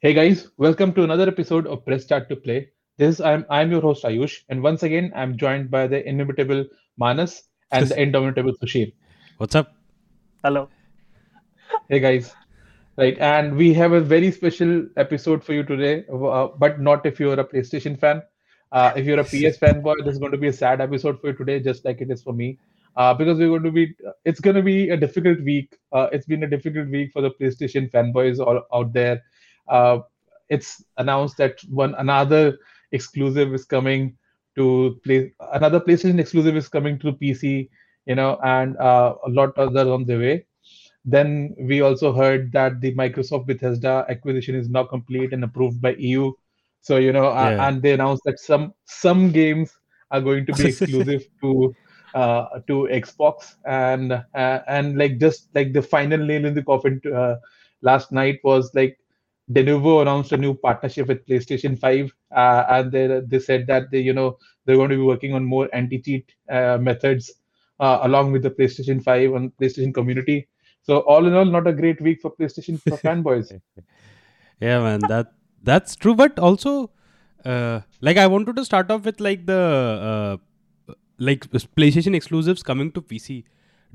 Hey guys, welcome to another episode of Press Start to Play. This is I'm I'm your host Ayush, and once again I'm joined by the inimitable Manas and the indomitable Sushil. What's up? Hello. Hey guys, right, and we have a very special episode for you today, uh, but not if you're a PlayStation fan. Uh, if you're a PS fanboy, this is going to be a sad episode for you today, just like it is for me. Uh, because we're going to be, it's going to be a difficult week. Uh, it's been a difficult week for the PlayStation fanboys all out there. Uh, it's announced that one another exclusive is coming to play, another PlayStation exclusive is coming to PC, you know, and uh, a lot others on the way. Then we also heard that the Microsoft Bethesda acquisition is now complete and approved by EU. So you know, uh, and they announced that some some games are going to be exclusive to uh, to Xbox, and uh, and like just like the final nail in the coffin uh, last night was like Denuvo announced a new partnership with PlayStation 5, uh, and they they said that they you know they're going to be working on more anti-cheat uh, methods uh, along with the PlayStation 5 and PlayStation community. So all in all, not a great week for PlayStation for fanboys. Yeah, man, that that's true. But also, uh, like I wanted to start off with like the uh, like PlayStation exclusives coming to PC.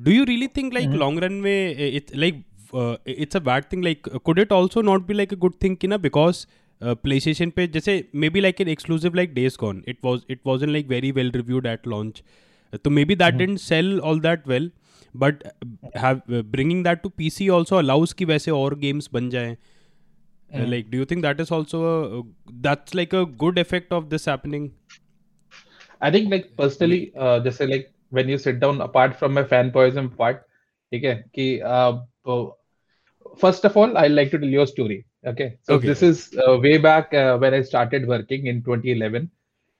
Do you really think like Mhm. long run way it like uh, it's a bad thing? Like could it also not be like a good thing, Kina? Because uh, PlayStation पे जैसे maybe like an exclusive like Days Gone. It was it wasn't like very well reviewed at launch. Uh, So maybe that Mhm. didn't sell all that well. But uh, have uh, bringing that to PC also allows कि वैसे और games बन जाएं. Uh, Mm. like, do you think that is also a, that's like a good effect of this happening? I think like personally, uh, just say like when you sit down apart from my fanboyism part, okay, कि, uh, uh, first of all, I'd like to tell you a story. Okay, so Okay. this is uh, way back uh, when I started working in 2011.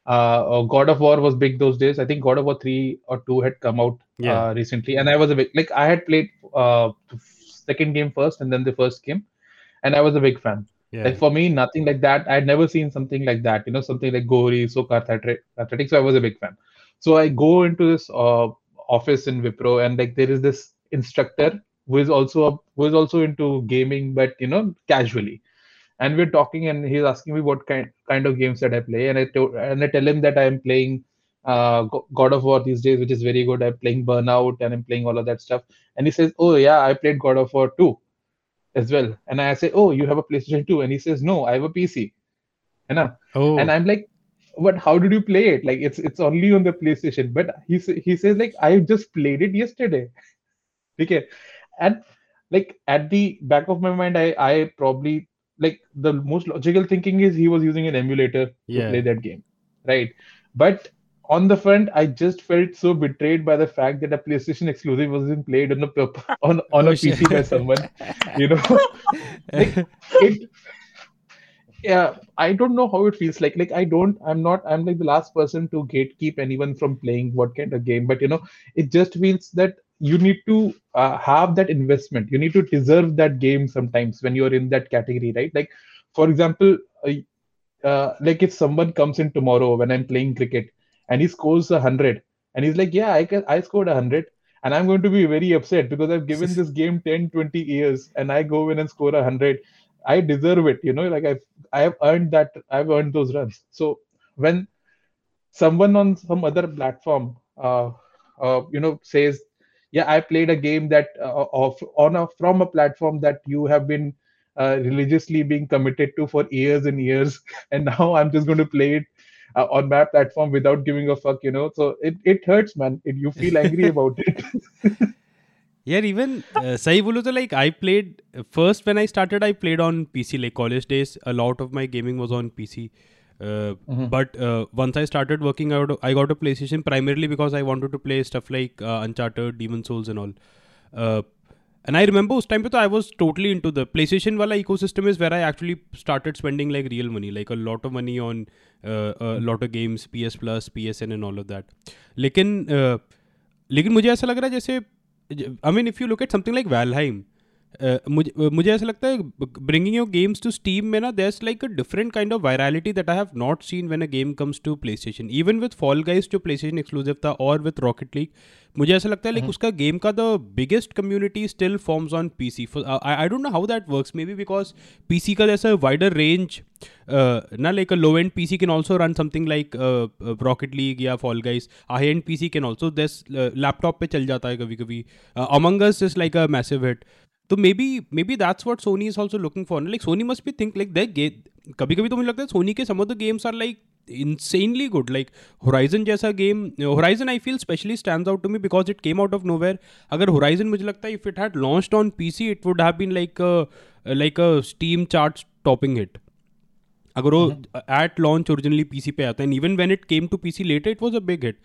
Uh, uh, God of War was big those days. I think God of War 3 or 2 had come out Yeah. uh, recently, and I was a big like I had played uh, second game first and then the first game, and I was a big fan. Yeah. Like for me, nothing like that. I'd never seen something like that. You know, something like gory, so cathartic. So I was a big fan. So I go into this uh, office in Wipro, and like there is this instructor who is also a, who is also into gaming, but you know, casually. And we're talking, and he's asking me what kind kind of games that I play, and I to, and I tell him that I am playing uh, God of War these days, which is very good. I'm playing Burnout, and I'm playing all of that stuff. And he says, "Oh yeah, I played God of War 2 as well." And I say, "Oh, you have a PlayStation 2?" And he says, "No, I have a PC." You know? oh, and i'm like but how did you play it like it's it's only on the playstation but he he says like i just played it yesterday okay and like at the back of my mind i i probably like the most logical thinking is he was using an emulator to play that game right? But on the front i just felt so betrayed by the fact that a playstation exclusive was being played on a on, on Oh, a shit. pc by someone you know? Like it yeah i don't know how it feels like. Like i don't i'm not i'm like the last person to gatekeep anyone from playing what kind of game. But you know it just feels that you need to uh, have that investment. You need to deserve that game sometimes when you're in that category right? Like for example uh, uh, like if someone comes in tomorrow when i'm playing cricket and he scores a 100 and he's like yeah i can i scored a 100 and i'm going to be very upset because i've given this game 10 20 years and i go in and score a 100 i deserve it you know like i've i have earned that i've earned those runs. So when someone on some other platform uh, uh, you know says yeah i played a game that uh, of on a from a platform that you have been uh, religiously being committed to for years and years and now i'm just going to play it uh, on my platform without giving a fuck you know? So it, it hurts man it, you feel angry about it यार even सही बोलो तो like I played first when I started I played on PC like college days a lot of my gaming was on PC but once I started working out I got a PlayStation primarily because I wanted to play stuff like Uncharted Demon's Souls and all and I remember उस time पे तो I was totally into the PlayStation वाला eco is where I actually started spending like real money like a lot of money on lot of games P S plus P S N and all of that लेकिन लेकिन मुझे ऐसा लग रहा है जैसे I mean, if you look at something like Valheim, Uh, मुझे मुझे ऐसा लगता है bringing your games to Steam में ना there's like a different kind of virality that I have not seen when a game comes to PlayStation even with Fall Guys जो PlayStation exclusive था और विथ रॉकेट लीग मुझे ऐसा लगता है like उसका गेम का the biggest community still forms on P C I don't know how that works maybe because P C का जैसा वाइडर रेंज ना like a low end P C can also run something like Rocket League या Fall Guys I and P C can also दस laptop पे चल जाता है कभी कभी Among Us is like a massive hit तो maybe maybe that's what Sony is also looking for like Sony must be think like that कभी कभी तो मुझे लगता है सोनी के some of the games are like insanely good like horizon जैसा game horizon i feel specially stands out to me because it came out of nowhere अगर horizon मुझे लगता है if it had launched on pc it would have been like a like a steam chart topping hit अगर वो eight launch originally PC पे आता है even when it came to PC later it was a big hit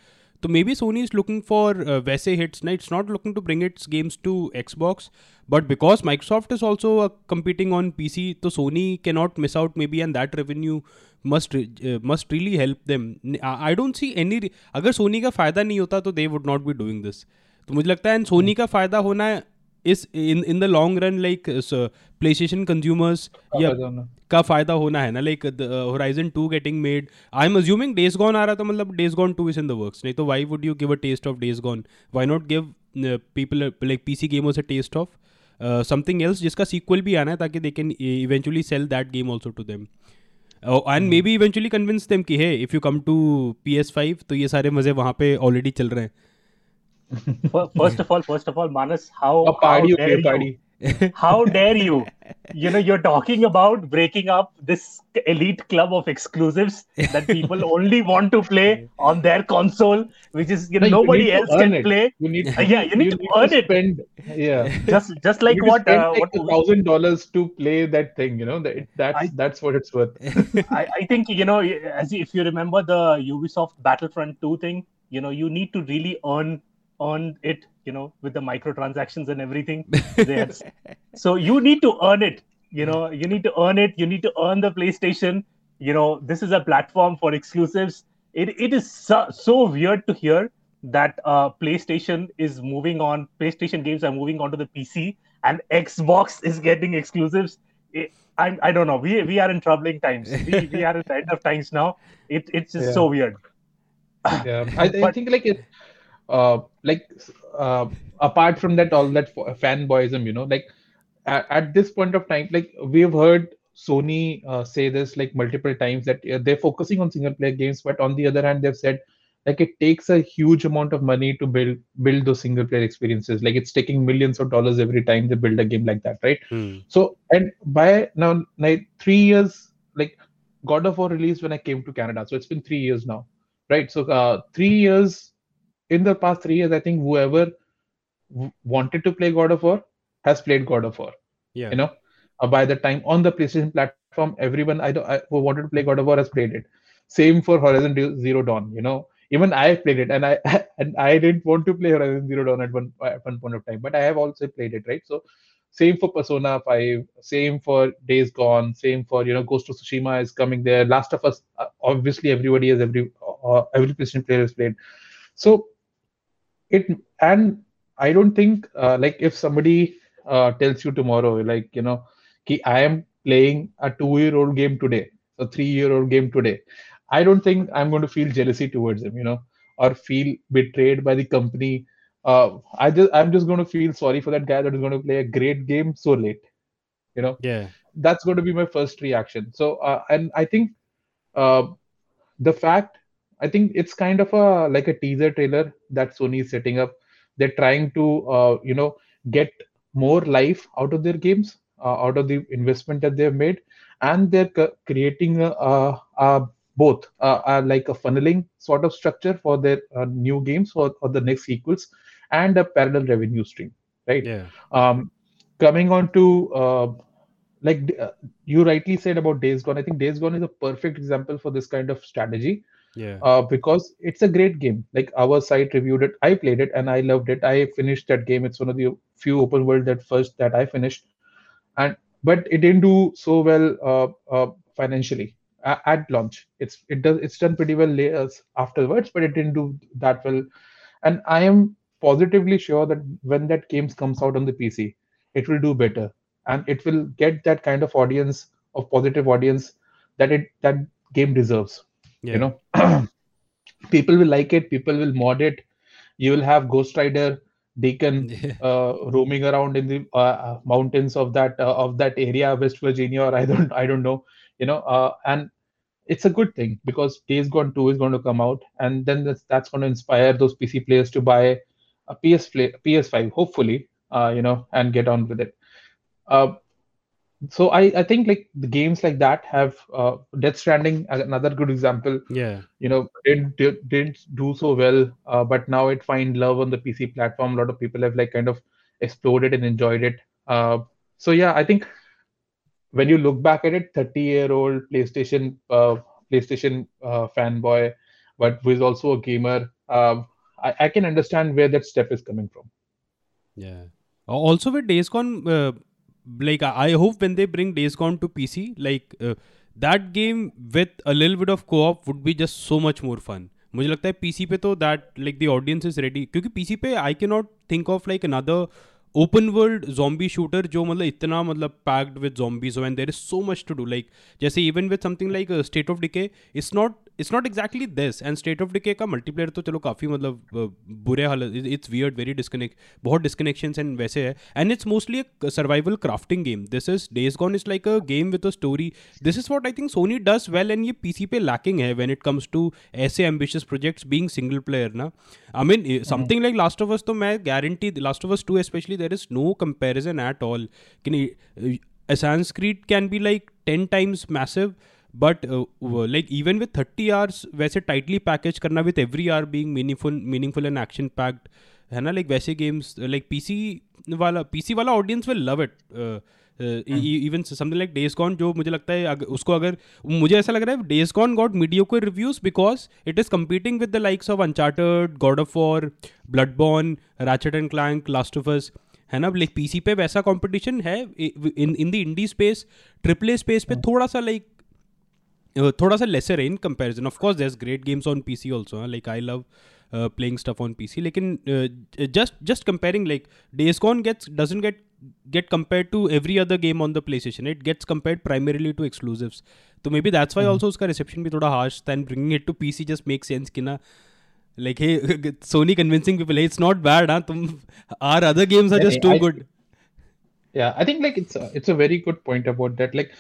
तो maybe Sony is looking for वैसे hits ना it's not looking to bring its games to Xbox but because Microsoft is also competing on P C तो Sony के not miss out maybe and that revenue must must really help them I don't see any अगर Sony का फ़ायदा नहीं होता तो they would not be doing this तो मुझे लगता है एंड सोनी का फ़ायदा होना इस in in the long run like PlayStation consumers या का फ़ायदा होना है ना like Horizon two getting made I am assuming Days Gone आ रहा था मतलब Days Gone two is in the works नहीं तो why would you give a taste of Days Gone why not give people like P C gamers a taste of something else जिसका sequel भी आना है ताकि they can eventually sell that game also to them and maybe eventually convince them कि है if you come to P S five तो ये सारे मज़े वहाँ पे ऑलरेडी चल रहे हैं। first of all, first of all, Manas, how, a party, how dare okay, party. you? how dare you? You know, you're talking about breaking up this elite club of exclusives that people only want to play on their console, which is you know no, nobody you else can it. play. You need, uh, yeah, you need you to need earn to spend, it. Yeah, just just like what uh, what thousand dollars to play that thing. You know that that's I, that's what it's worth. I, I think you know as if you remember the Ubisoft Battlefront Two thing, you know you need to really earn earn it you know with the microtransactions and everything so you need to earn it you know you need to earn it you need to earn the playstation. You know this is a platform for exclusives. It, it is so, so weird to hear that uh, playstation is moving on playstation games are moving on to the pc and xbox is getting exclusives. It, I, I don't know. We, we are in troubling times. We, we are at the end of times now. It, it's just yeah. so weird. Yeah. I, I think like it uh, like uh, apart from that all that fanboyism you know like at, at, this point of time like we've heard sony uh, say this like multiple times that they're focusing on single player games but on the other hand they've said like it takes a huge amount of money to build build those single player experiences. Like it's taking millions of dollars every time they build a game like that right? Hmm. so and by now like three years like god of war released when i came to canada. So it's been three years now right? So uh, three years in the past three years, I think whoever w- wanted to play God of War has played God of War. Yeah. You know, uh, by the time on the PlayStation platform, everyone I, I who wanted to play God of War has played it. Same for Horizon Zero Dawn. You know, even I played it, and I and I didn't want to play Horizon Zero Dawn at one at one point of time, but I have also played it, right? So same for Persona 5, same for Days Gone, same for you know Ghost of Tsushima is coming there. Last of Us, uh, obviously everybody has every uh, every PlayStation player has played. So it and i don't think uh, like if somebody uh, tells you tomorrow like you know ki, i am playing a two year old game today a three year old game today i don't think i'm going to feel jealousy towards him you know or feel betrayed by the company. Uh, i just i'm just going to feel sorry for that guy that is going to play a great game so late you know? Yeah. That's going to be my first reaction. So uh, and i think uh, the fact I think it's kind of a like a teaser trailer that Sony is setting up. They're trying to uh, you know get more life out of their games, uh, out of the investment that they've made, and they're c- creating a, a, a both uh, like a funneling sort of structure for their uh, new games or, or the next sequels, and a parallel revenue stream. Right. Yeah. Um, coming on to uh, like uh, you rightly said about Days Gone, I think Days Gone is a perfect example for this kind of strategy yeah. Uh, because it's a great game. Like our site reviewed it. I played it and i loved it. I finished that game. It's one of the few open world that first that i finished. And but it didn't do so well uh, uh, financially at, at launch. It's it does it's done pretty well layers afterwards but it didn't do that well. And i am positively sure that when that game comes out on the pc it will do better. And it will get that kind of audience of positive audience that it that game deserves Yeah. you know people will like it people will mod it you will have ghost rider deacon Yeah. uh, roaming around in the uh, uh, mountains of that uh, of that area west virginia or i don't i don't know you know uh, and it's a good thing because days gone 2 is going to come out and then that's, that's going to inspire those pc players to buy a ps play, ps5 hopefully uh, you know and get on with it uh, so I, I think like the games like that have uh, Death Stranding another good example yeah. you know didn't did- didn't do so well uh, but now it find love on the pc platform a lot of people have like kind of explored it and enjoyed it uh, so yeah i think when you look back at it 30 year old playstation uh, playstation uh, fanboy but who is also a gamer um, I, I can understand where that step is coming from Yeah. Also with Days Gone, uh, like I hope when they bring Days Gone to PC, like uh, that game with a little bit of co-op would be just so much more fun. मुझे लगता है PC पे तो that like the audience is ready क्योंकि PC पे I can not think of like another open world zombie shooter जो मतलब इतना मतलब packed with zombies and there is so much to do like जैसे even with something like State of Decay it's not it's not exactly this and State of Decay का multiplayer तो चलो काफ़ी मतलब बुरे हालत इट्स वियर्ड वेरी डिस्कनेक्ट बहुत डिस्कनेक्शंस and वैसे है। And it's mostly a survival crafting game this is Days Gone is like a game with a story this is what I think Sony does well and ये PC पे lacking है when it comes to ऐसे ambitious projects being single player ना। I mean something like Last of Us तो मैं guarantee Last of Us two specially there is no comparison at all कि Creed can be like 10 times massive but uh, like even even thirty 30 hours वैसे tightly package करना with every hour being meaningful meaningful and action packed है ना? Like वैसे games like PC वाला PC वाला audience will love uh, even something like Days Gone जो मुझे लगता है अगर, उसको अगर मुझे ऐसा लग रहा है days Gone got mediocre reviews because it is competing with the likes of Uncharted God of War Bloodborne Ratchet and Clank Last of Us है ना? लाइक पीसी पे वैसा कंपटीशन है in in the indie space triple A space पे थोड़ा सा like थोड़ा सा लेसर है in comparison of course there great games on PC also like I love playing stuff on PC लेकिन just just comparing like days gone gets doesn't get get compared to every other game on the PlayStation. It gets compared primarily to exclusives. So maybe that's why also उसका reception भी थोड़ा harsh than bringing it to PC just makes sense कि ना like hey Sony convincing people hey it's not bad huh तुम our other games are Yeah, just too I- good. yeah i think like it's a, it's a very good point about that like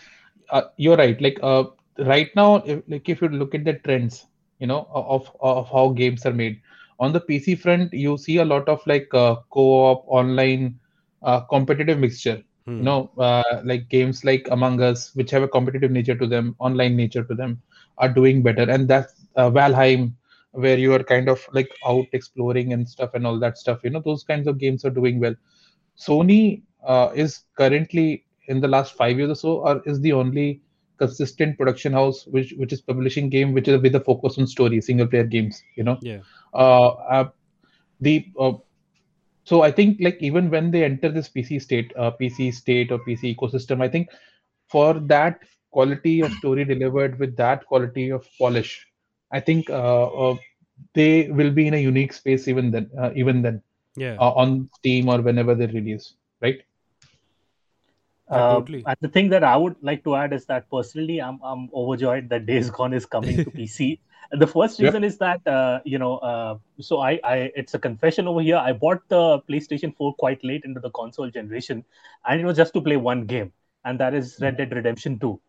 uh, you're right like uh, right now if, like if you look at the trends you know of of how games are made on the pc front you see a lot of like uh, co-op online uh, competitive mixture. Hmm. you know uh, like games like among us which have a competitive nature to them online nature to them are doing better. And that's uh, valheim where you are kind of like out exploring and stuff and all that stuff. You know those kinds of games are doing well. Sony uh, is currently in the last five years or so or is the only consistent production house which which is publishing game which is with a focus on story single player games you know Yeah. uh, uh, the uh, so i think like even when they enter this pc state uh, pc state or pc ecosystem i think for that quality of story delivered with that quality of polish i think uh, uh, they will be in a unique space even then uh, even then Yeah. uh, on steam or whenever they release right Uh, totally. And the thing that I would like to add is that personally, I'm I'm overjoyed that Days Gone is coming to PC. The first Yep. reason is that uh, you know, uh, so I, I it's a confession over here. I bought the PlayStation 4 quite late into the console generation, and it was just to play one game, and that is Red Dead Redemption 2.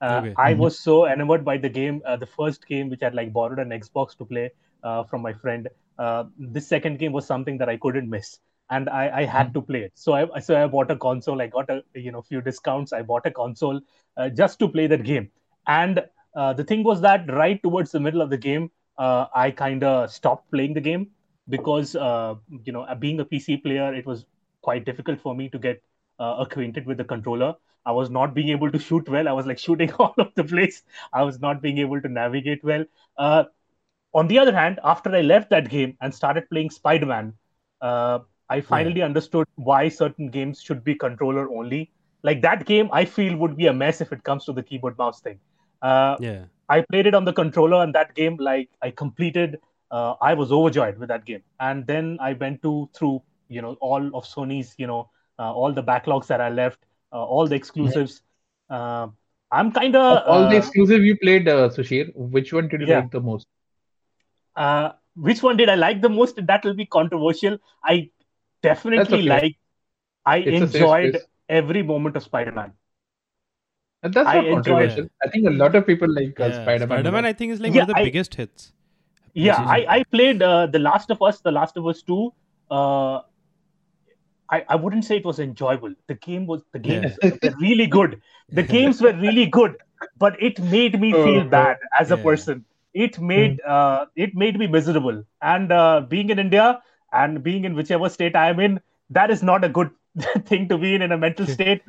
Uh, Okay. I Mhm. was so enamored by the game. Uh, the first game, which I'd like borrowed an Xbox to play uh, from my friend. Uh, this second game was something that I couldn't miss and I, I had to play it. So I so I bought a console. I got a you know few discounts. I bought a console uh, just to play that game. And uh, the thing was that right towards the middle of the game, uh, I kind of stopped playing the game because uh, you know being a PC player, it was quite difficult for me to get uh, acquainted with the controller. I was not being able to shoot well. I was like shooting all over the place. I was not being able to navigate well. Uh, on the other hand, after I left that game and started playing Spider Man, uh, I finally understood why certain games should be controller only. Like that game, I feel would be a mess if it comes to the keyboard mouse thing. Uh, Yeah. I played it on the controller, and that game, like I completed, uh, I was overjoyed with that game. And then I went to through you know all of Sony's you know uh, all the backlogs that I left, uh, all the exclusives. Uh, I'm kind of all the exclusive you played, uh, Sushil. Which one did you Yeah. like the most? uh, which one did I like the most? That will be controversial. I definitely okay. like. I It's enjoyed every moment of Spider-Man. And that's I not enjoyed- controversial. I think a lot of people like uh, Yeah, Spider-Man. Spider-Man. I think is like Yeah, one of the I- biggest hits. Yeah, I, I played uh, The Last of Us, The Last of Us 2. Uh, I, I wouldn't say it was enjoyable. The game was the games were really good. The games were really good, but it made me feel Oh, bad as a person. It made uh, it made me miserable. And uh, being in India and being in whichever state I am in, that is not a good thing to be in in a mental state.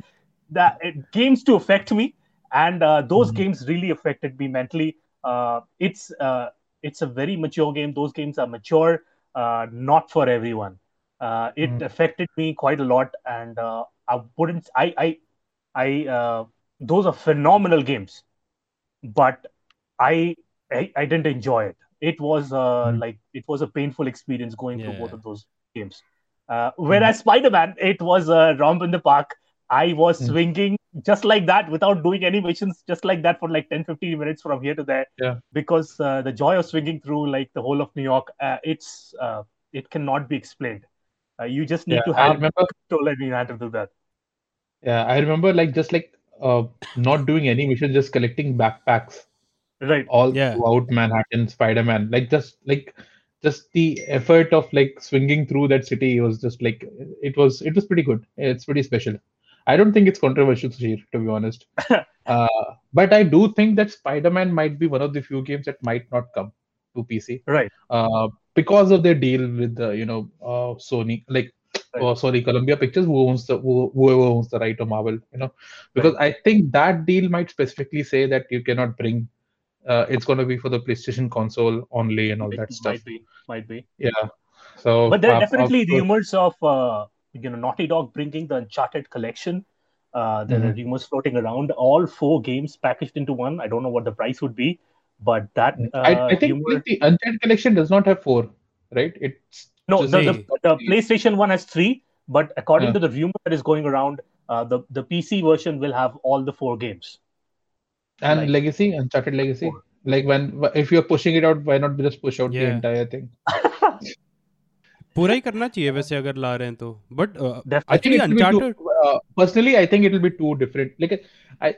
That it, games to affect me, and uh, those Mhm. games really affected me mentally. Uh, it's uh, it's a very mature game. Those games are mature, uh, not for everyone. Uh, it Mhm. affected me quite a lot, and uh, I wouldn't. I I I uh, those are phenomenal games, but I I, I didn't enjoy it. It was uh, Mhm. like it was a painful experience going through both of those games. Uh, whereas Spider Man, it was a romp in the park. I was Mhm. swinging just like that without doing any missions, just like that for like 10 15 minutes from here to there. Yeah. Because uh, the joy of swinging through like the whole of New York, uh, it's uh, it cannot be explained. Uh, you just need Yeah, to I have remember. control and you have to do that. Yeah, I remember like just like uh, not doing any missions, just collecting backpacks Right. all Yeah. throughout Manhattan, Spider-Man. Like just like just the effort of like swinging through that city was just like it was it was pretty good. It's pretty special. I don't think it's controversial, Sushil, to be honest. uh, but I do think that Spider-Man might be one of the few games that might not come to PC Right. uh, because of their deal with the you know uh, Sony, like Right. or sorry, Columbia Pictures, who owns the who, whoever owns the right to Marvel, you know, because I think that deal might specifically say that you cannot bring. Uh, it's going to be for the PlayStation console only and all It that stuff. might be, might be. Yeah. So, But there are uh, definitely of course- rumors of uh, you know Naughty Dog bringing the Uncharted collection. Uh, there are Mhm. rumors floating around. All four games packaged into one. I don't know what the price would be, but that uh, I, I think rumor. like, the Uncharted collection does not have four, right? It's No, just the, the, the PlayStation one has three, but according Yeah. to the rumor that is going around, uh, the the PC version will have all the four games and like- Legacy, Uncharted Legacy. Four. Like when if you're pushing it out, why not just push out the Yeah. entire thing? पूरा ही करना चाहिए वैसे अगर ला रहे हैं तो but Definitely. I think actually it will be uncharted two, uh, personally, I think it will be two different. Like I,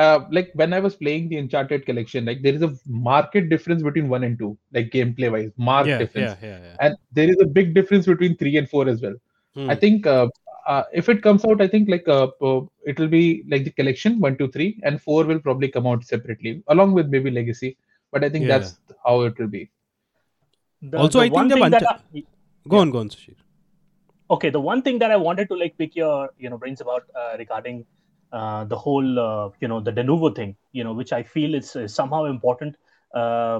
uh, like when I was playing the Uncharted collection, like there is a market difference between one and two, like gameplay wise, marked yeah difference, yeah yeah yeah and there is a big difference between three and four as well. Hmm. I think uh, uh, if it comes out, I think like uh, uh, it will be like the collection one, two, three, and four will probably come out separately along with maybe Legacy. But I think Yeah. that's how it will be. The- Also, the I think the thing that I- go on go on Sushil. okay the one thing that i wanted to like pick your you know brains about uh, regarding uh, the whole uh, you know the denuvo thing you know which i feel is, is somehow important uh,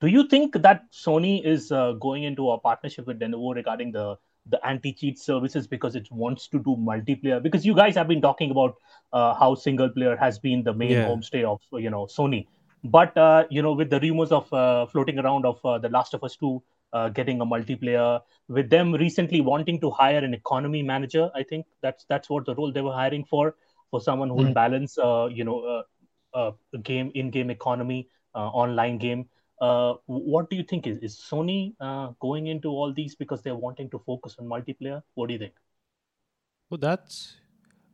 do you think that sony is uh, going into a partnership with denuvo regarding the the anti-cheat services because it wants to do multiplayer because you guys have been talking about uh, how single player has been the main Yeah. homestay of you know sony but uh, you know with the rumors of uh, floating around of uh, the last of us 2 uh, getting a multiplayer with them recently wanting to hire an economy manager i think that's that's what the role they were hiring for for someone who will Mhm. balance uh, you know uh, uh, game in-game economy uh, online game uh, what do you think is is sony uh, going into all these because they're wanting to focus on multiplayer what do you think Oh, that's.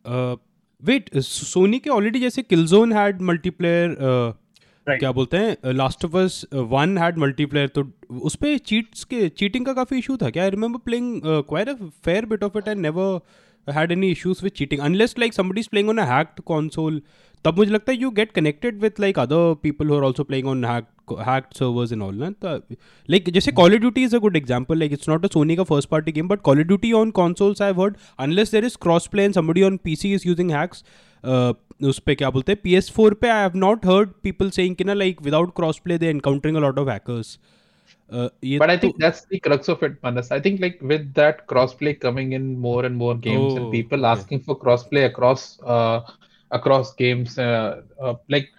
Uh, wait, Soni के already जैसे किलजोन had multiplayer Right. क्या बोलते हैं Last of Us one had multiplayer तो उस पे cheats के cheating का काफी इशू था क्या I remember playing quite a fair bit of it and never had any issues with cheating unless like somebody's playing on a hacked console तब मुझे लगता है you get connected with like other people who are also playing on hacked hacked servers and all ना तो like जैसे Call of Duty is a good example like it's not a Sony का first party game but Call of Duty on consoles I've heard unless there is crossplay and somebody on PC is using hacks uh, उस पे क्या बोलते हैं PS4 पे I have not heard people saying कि ना like without crossplay they're encountering a lot of hackers uh, ये But I तो- think that's the crux of it, Manas. I think like with that crossplay coming in more and more games Oh, and people okay. asking for crossplay across uh, across games, uh, uh, like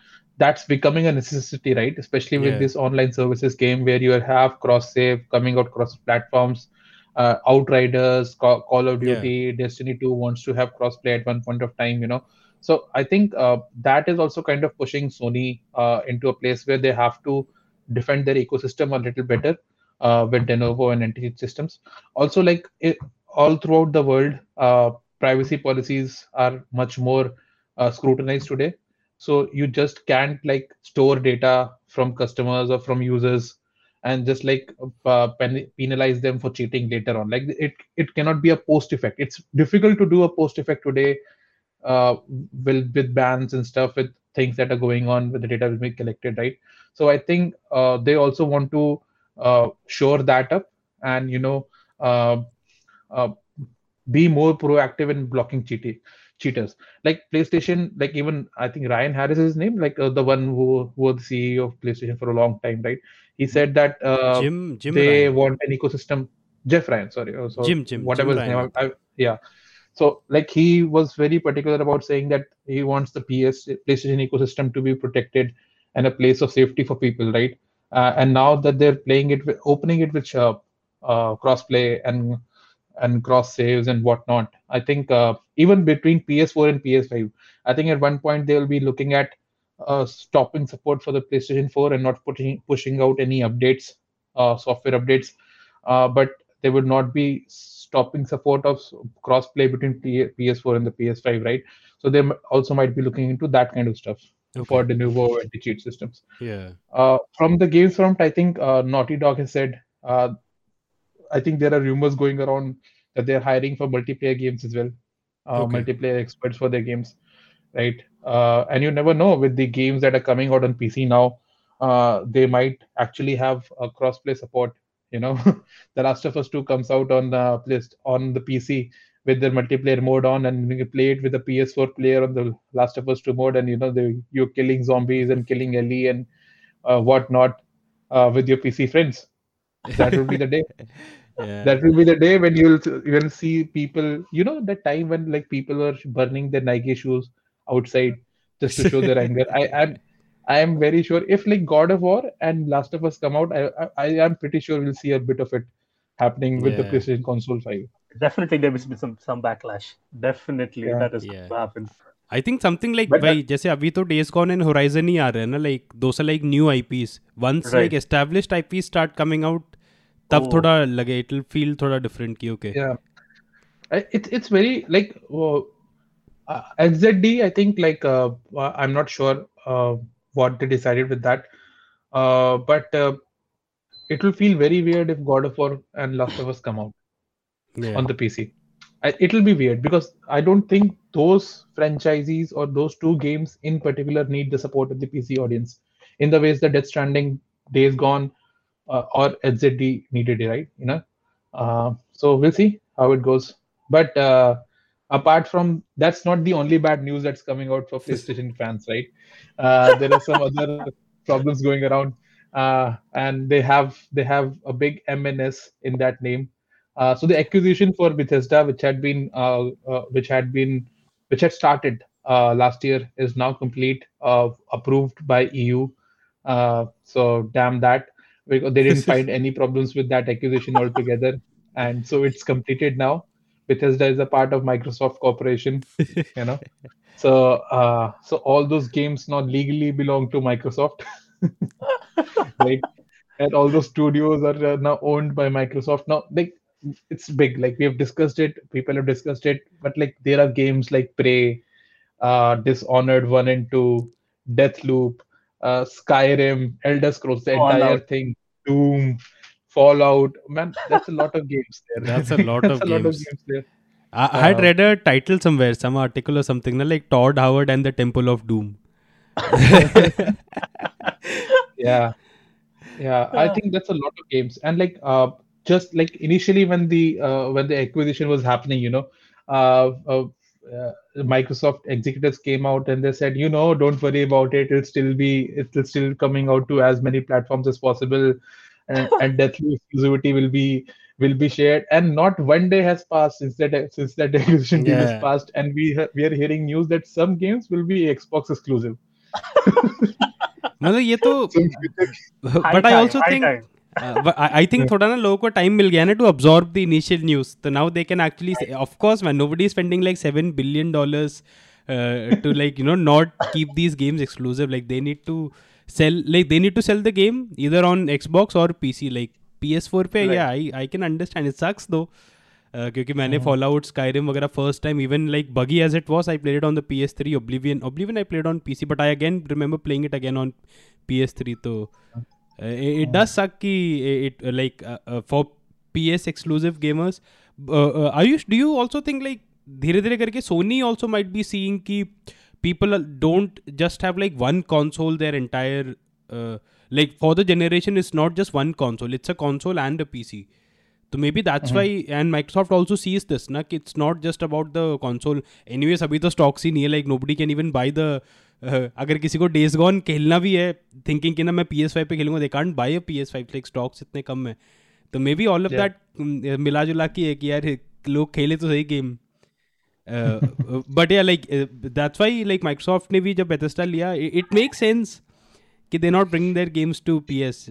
that's becoming a necessity, right? Especially with Yeah. this online services game where you have cross save coming out cross platforms. uh, Outriders, Call, Call of Yeah. Duty, Destiny 2 wants to have cross play at one point of time, you know. So I think uh, that is also kind of pushing Sony uh, into a place where they have to defend their ecosystem a little better uh, with Denuvo and anti-cheat systems. Also, like it, all throughout the world, uh, privacy policies are much more uh, scrutinized today. So you just can't like store data from customers or from users and just like uh, pen- penalize them for cheating later on. Like it, it cannot be a post effect. It's difficult to do a post effect today uh, will with bans and stuff with things that are going on with the data being collected, right? So I think uh, they also want to uh, shore that up and you know uh, uh, be more proactive in blocking cheating cheaters. Like playstation like even i think ryan harris is his name like uh, the one who, who was the ceo of playstation for a long time right? He said that uh, Jim Jim they Ryan. want an ecosystem. Jeff ryan sorry. Uh, so Jim- Jim- whatever Jim his name I, I- yeah. So like he was very particular about saying that he wants the ps playstation ecosystem to be protected and a place of safety for people right? Uh, and now that they're playing it with opening it with uh, uh, crossplay and and cross saves and whatnot. I think uh, even between PS4 and PS5, I think at one point they will be looking at uh, stopping support for the PlayStation 4 and not putting pushing out any updates, uh, software updates. Uh, but they would not be stopping support of crossplay between P- PS4 and the PS5, right? So they also might be looking into that kind of stuff for Denuvo anti-cheat systems. Yeah. Uh, from the games front, I think uh, Naughty Dog has said. Uh, I think there are rumors going around that they're hiring for multiplayer games as well, uh, Okay. multiplayer experts for their games, right? Uh, and you never know with the games that are coming out on PC now, uh, they might actually have a cross-play support. You know, The Last of Us 2 comes out on the place on the PC with their multiplayer mode on, and you can play it with a PS4 player on the Last of Us 2 mode, and you know the, you're killing zombies and killing Ellie and uh, whatnot uh, with your PC friends. That would be the day. Yeah. That will be the day when you'll you'll see people. You know the time when like people were burning their Nike shoes outside just to show their anger. I am I am very sure if like God of War and Last of Us come out, I I, I am pretty sure we'll see a bit of it happening with the Yeah. PlayStation Console Five. Definitely, there will be some some backlash. Definitely, Yeah. that is Yeah. going to happen. I think something like But भाई जैसे अभी तो days gone and Horizon ही आ रहे हैं ना like दो से like new IPs once Right. Like established IPs start coming out It'll feel, लगे it will feel Okay. Yeah, it's okay या it's HZD I think like uh, uh, I'm not sure uh, what they decided with that. But it will feel very weird if God of War and Last of Us come out on the PC it'll be weird because I don't think those franchisees or those two games in particular need the support of the PC audience in the ways that Death Stranding, Days Gone, or ZD needed right? You know, uh, so we'll see how it goes. But uh, apart from that's not the only bad news that's coming out for PlayStation fans, right? Uh, there are some other problems going around, uh, and they have they have a big MNS in that name. Uh, so the acquisition for Bethesda, which had been uh, uh, which had been which had started uh, last year, is now complete, uh, approved by EU. Uh, so damn that, because they didn't find any problems with that acquisition altogether, and so it's completed now. Bethesda is a part of Microsoft Corporation, you know. So uh, so all those games now legally belong to Microsoft, right? And all those studios are uh, now owned by Microsoft. Now, like it's big. Like we have discussed it, people have discussed it, but like there are games like Prey, uh, Dishonored One and Two, Deathloop, uh, Skyrim, Elder Scrolls, the Fallout. entire thing, Doom, Fallout. Man, that's a lot of games there. That's a lot That's of a lot of games. games there. I, I had Uh, read a title somewhere, some article or something, like Todd Howard and the Temple of Doom. yeah yeah i think that's a lot of games and like uh just like initially when the uh, when the acquisition was happening you know uh, uh, uh microsoft executives came out and they said you know don't worry about it it'll still be it's still coming out to as many platforms as possible and, and deathloop exclusivity will be will be shared and not one day has passed since that since that acquisition deal Yeah. has passed and we ha- we are hearing news that some games will be xbox exclusive मतलब ये तो So, but I High also time, high think time. Uh, but I, I think थोड़ा ना लोगों को time मिल गया ना to absorb the initial news so now they can actually say of course man nobody is spending like 7 billion dollars uh, to like you know not keep these games exclusive like they need to sell like they need to sell the game either on Xbox or PC like PS4 पे Right. yeah I I can understand it sucks though uh, क्योंकि मैंने Mhm. Fallout Skyrim वगैरह first time even like buggy as it was I played it on the PS3 Oblivion Oblivion I played on PC but I again remember playing it again on PS3 तो uh, it, it does suck कि it uh, like uh, uh, for PS exclusive gamers uh, uh, are you do you also think like धीरे धीरे करके Sony also might be seeing कि people are- don't just have like one console their entire uh, like for the generation it's not just one console it's a console and a PC तो maybe that's why and Microsoft also seize this ना कि it's not just about the console anyways अभी तो stocks ही नहीं है like nobody can even by the अगर किसी को डेज़ गॉन खेलना भी है थिंकिंग कि ना मैं पी एस फाइव पर खेलूँगा they can't buy a P S five like stocks इतने कम है। तो maybe all of that मिला जुला की है कि यार लोग खेले तो सही game but yeah like that's why like Microsoft ने भी जब बेथेस्टा लिया इट मेक सेंस कि they not bring their games to P S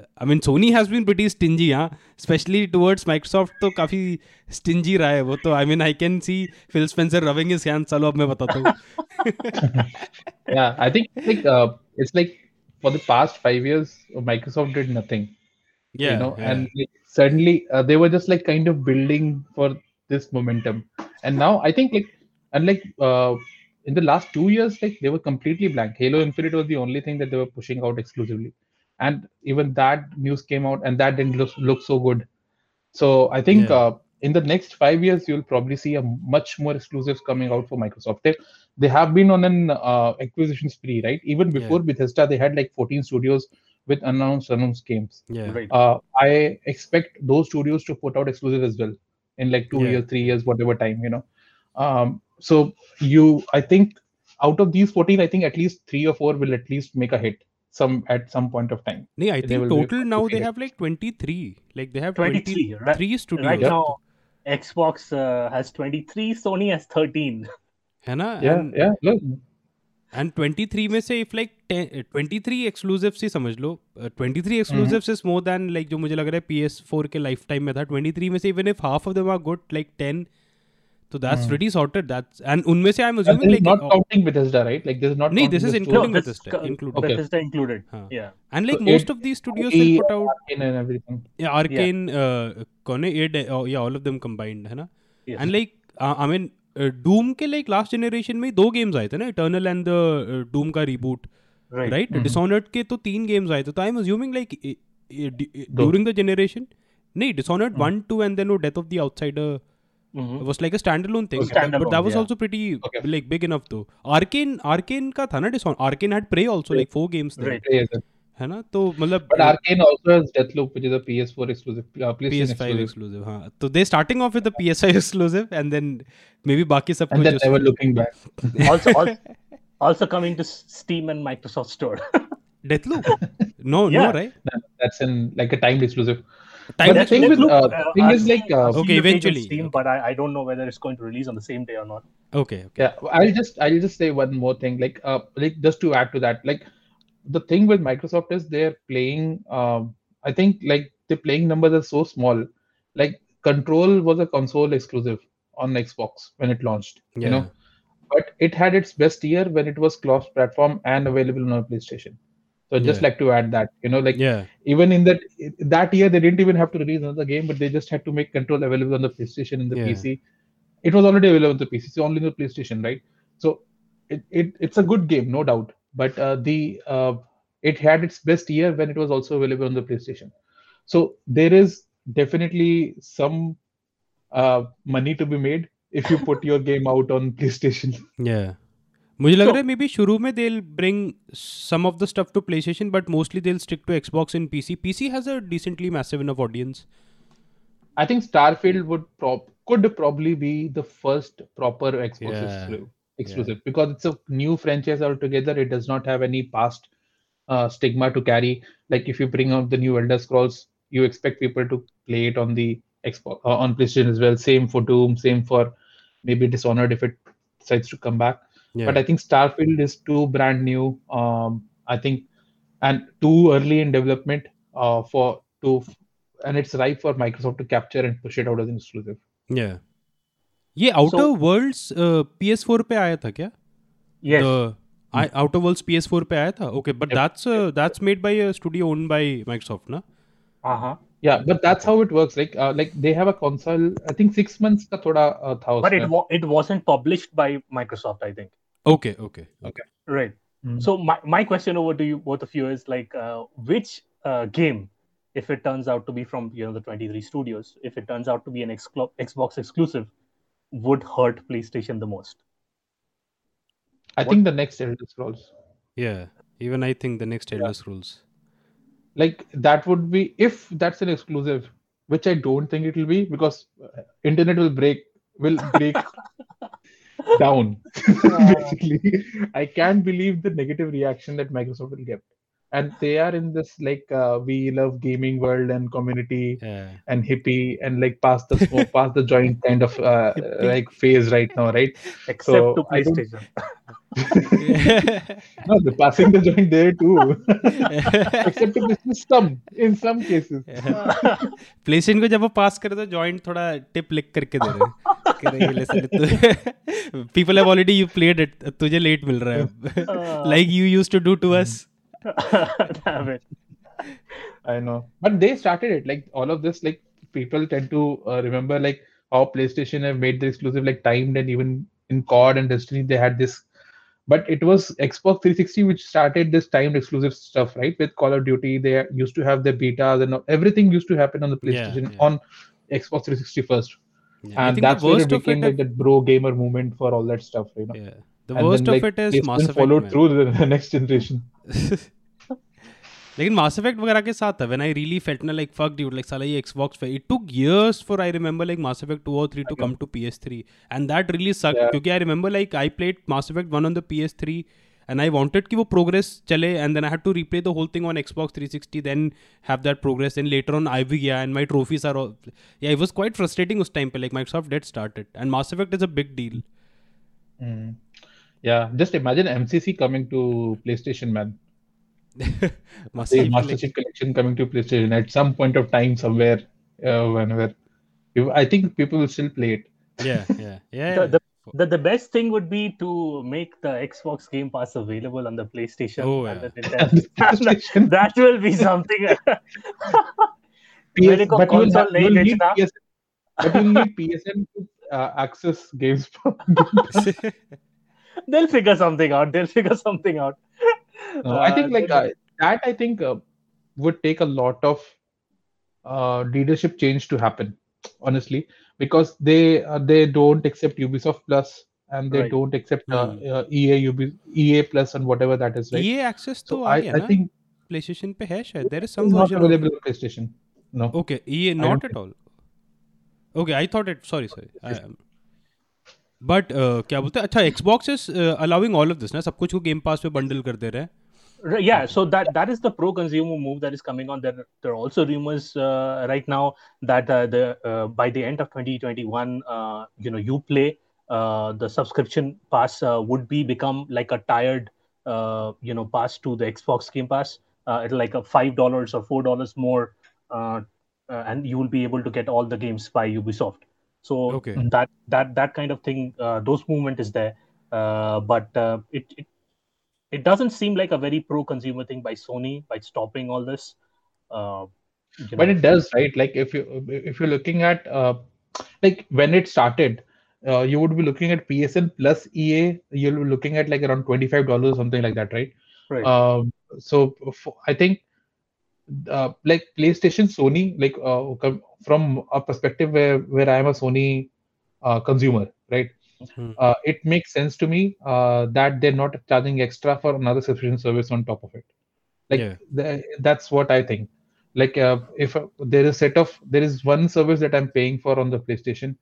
I mean Sony has been pretty stingy हाँ स्पेशली टुवर्ड्स माइक्रोसॉफ्ट तो काफ़ी स्टिंजी रहा है वो तो I mean I can see Phil Spencer रविंग is hand चलो अब मैं बताता हूँ yeah i think like uh, it's like for the past five years microsoft did nothing you know and like, suddenly uh, they were just like kind of building for this momentum and now i think like and like uh, in the last two years like they were completely blank halo infinite was the only thing that they were pushing out exclusively and even that news came out and that didn't look, look so good so i think Yeah. uh, in the next five years you'll probably see a much more exclusives coming out for microsoft they, they have been on an uh, acquisition spree right even Yeah. before bethesda they had like 14 studios with announced announced games yeah Right. uh, I expect those studios to put out exclusive as well in like two Yeah. years, three years, whatever time, you know. Um, so you, I think, out of these 14, I think at least three or four will at least make a hit some at some point of time. Nee, I think total now they have like 23. Like they have 23, 23 right, studios. Right now, Xbox uh, has 23, Sony has 13. है ना yeah, and, yeah, look. and 23 में से if like 10, 23 exclusives ही समझ लो uh, 23 exclusives mm-hmm. is more than like जो मुझे लग रहा है PS4 के lifetime में था 23 में से even if half of them are good like 10 So that's mm. pretty sorted. That's and unme se I'm assuming like not counting oh. Bethesda, right? Like this is not. Nee, this is including no, Bethesda, co- included. Okay. Bethesda included. Huh. Yeah. And like so most it, of these studios will put out Arcane and everything. Yeah, Arcane, Kone, yeah. Uh, Kone, it, yeah, all of them combined, है ना? Yes. And like uh, I mean, uh, Doom के like last generation में दो games आए थे ना, Eternal and the uh, Doom का reboot. Right. right? Mm-hmm. Dishonored के तो तीन games आए थे. तो I'm assuming like uh, uh, during the generation, नहीं Dishonored one, two, and then वो Death of the Outsider. Mhm. was like a standalone thing Was but that was yeah. also pretty Okay. like big enough though arcane arcane का था ना डिसऑन arcane had prey also like four games there Right. Yes. है ना तो मतलब But Arkane also has Deathloop, which is a PS4 exclusive, uh, PlayStation PS5 exclusive, exclusive हाँ तो they starting off with the PS5 exclusive and then maybe बाकी सब and कुछ then never looking back. also, also, also coming to Steam and Microsoft Store. Deathloop no no Yeah. right That- That's in like a timed exclusive. Time But the thing with Deathloop, uh, uh, thing I've is like uh, Okay, the page on eventually, Steam, but I, I don't know whether it's going to release on the same day or not. okay okay. Yeah i'll just i'll just say one more thing like uh like just to add to that like the thing with microsoft is they're playing um i think like the playing numbers are so small like control was a console exclusive on xbox when it launched yeah. you know? But it had its best year when it was cross platform and available on playstation so I'd just Yeah. like to add that you know like yeah even in that that year they didn't even have to release another game but they just had to make control available on the playstation and the Yeah. pc it was already available on the pc it's only on the playstation right so it, it it's a good game no doubt but uh, the uh, it had its best year when it was also available on the playstation so there is definitely some uh, money to be made if you put your game out on playstation Yeah. मुझे लग So- रहा है may be शुरू में they'll bring some of the stuff to PlayStation but mostly they'll stick to Xbox and PC. PC has a decently massive enough audience. I think Starfield would prob could probably be the first proper Xbox Yeah. exclusive, exclusive because it's a new franchise altogether. It does not have any past uh, stigma to carry. Like if you bring out the new Elder Scrolls, you expect people to play it on the Xbox uh, on PlayStation as well. Same for Doom, same for maybe Dishonored if it decides to come back. Yeah. But I think Starfield is too brand new. Um, I think and too early in development uh, for to, and it's ripe for Microsoft to capture and push it out as an exclusive. Yeah. ये outer world's PS4 पे आया था क्या yes the outer world's PS4 पे आया था okay but that's that's made bye a studio owned by Microsoft ना uh-huh Yeah, but that's how it works. Like, uh, like they have a console. I think six months का थोड़ा uh, था but it उसमें. wa- it wasn't published by microsoft i think Okay, okay, okay. Right. Mm-hmm. So my, my question over to you both of you is like, uh, which uh, game, if it turns out to be from you know the 23 studios, if it turns out to be an exclo- Xbox exclusive, would hurt PlayStation the most? I what? think the next Elder Scrolls. Yeah, even I think the next Elder yeah. Scrolls. Like that would be if that's an exclusive, which I don't think it will be because uh, internet will break will break down. Basically, I can't believe the negative reaction that Microsoft will get And they are in this like uh, we love gaming world and community Yeah. and hippie and like past the smoke, past the joint kind of uh, like phase right now, right? except So, to I don't- playstation No, they're passing the joint there too. Except to business some in some cases. PlayStation को जब वो पास करे तो joint थोड़ा tip लिख करके दे रहे हैं कि रही ले साले तू people have already you played it तुझे लेट मिल रहा है like you used to do to us Damn it. I know, but they started it. Like all of this, like people tend to uh, remember like how PlayStation have made the exclusive like timed, and even in COD and Destiny they had this. But it was Xbox 360 which started this timed exclusive stuff, right? With Call of Duty, they used to have the betas and everything used to happen on the PlayStation yeah. on Xbox 360 first, I and that's where it became it like that bro gamer movement for all that stuff, you know. yeah the And worst then, of like, it is Mass Effect followed man. through the next generation. लेकिन मास effect वगैरह के साथ था when I really felt ना like fuck dude like साला ये Xbox पे it took years for I remember like Mass Effect 2 और 3 to come to PS3 and that really suck क्योंकि I remember like I played Mass Effect 1 on the PS3 and I wanted कि वो progress चले and then I had to replay the whole thing on Xbox 360 then have that progress and later on I we गया and my trophies are yeah it was quite frustrating उस time पे like Microsoft dead started and Mass Effect is a big deal yeah just imagine MCC coming to PlayStation man Master, Master Chief Collection coming to PlayStation at some point of time somewhere, uh, whenever. I think people will still play it. Yeah, yeah, yeah. the, the, the, the, best thing would be to make the Xbox Game Pass available on the PlayStation. Oh, yeah. PlayStation. that will be something. PS, but you'll, have, you'll need PSN, but you'll need PSN to uh, access games. they'll figure something out. They'll figure something out no, I ah, think like uh, that. I think uh, would take a lot of leadership change to happen, honestly, because they they don't accept Ubisoft Plus and they right. don't accept mm-hmm. uh, hmm. EA UB, EA Plus and whatever that is, right? EA access so I, I think PlayStation pe hai shayad. There is some not version available on PlayStation. No. Okay, EA not at all. Okay, I thought it. Sorry, sorry. I, um, but uh, क्या बोलते हैं अच्छा is uh, allowing all of this ना सब कुछ को Game Pass पे bundle कर दे रहे हैं yeah so that that is the pro consumer move that is coming on there there are also rumors uh, right now that uh, the uh, by the end of 2021 uh, you know you play uh, the subscription pass uh, would be become like a tired uh, you know pass to the xbox game pass uh, it's like a five dollars or four dollars more uh, uh, and you will be able to get all the games by ubisoft so Okay. that that that kind of thing uh, those movement is there uh, but uh, it, it it doesn't seem like a very pro consumer thing by Sony by stopping all this. Uh, but know. it does right like if you if you're looking at uh, like when it started uh, you would be looking at psn plus ea you'll be looking at like around $25 something like that right Right. um, so I think uh, like playstation sony like uh, from a perspective where where i am a sony uh, consumer right Hmm. uh, it makes sense to me uh, that they're not charging extra for another subscription service on top of it like Yeah. the, that's what i think like uh, if uh, there is set of there is one service that i'm paying for on the playstation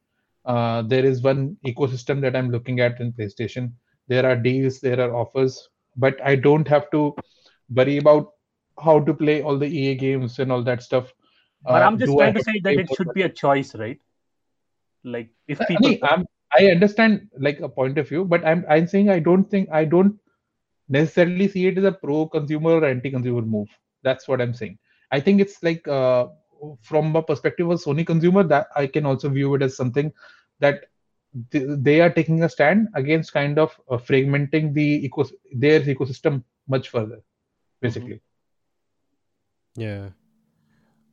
uh, there is one ecosystem that i'm looking at in playstation there are deals there are offers but i don't have to worry about how to play all the ea games and all that stuff but Uh, I'm just do I trying to say that it should be a choice, right? Like if I people mean, I'm, I understand like a point of view, but I'm I'm saying I don't think I don't necessarily see it as a pro consumer or anti consumer move. That's what I'm saying. I think it's like uh, from a perspective of Sony consumer that I can also view it as something that th- they are taking a stand against kind of uh, fragmenting the eco- their ecosystem much further, basically.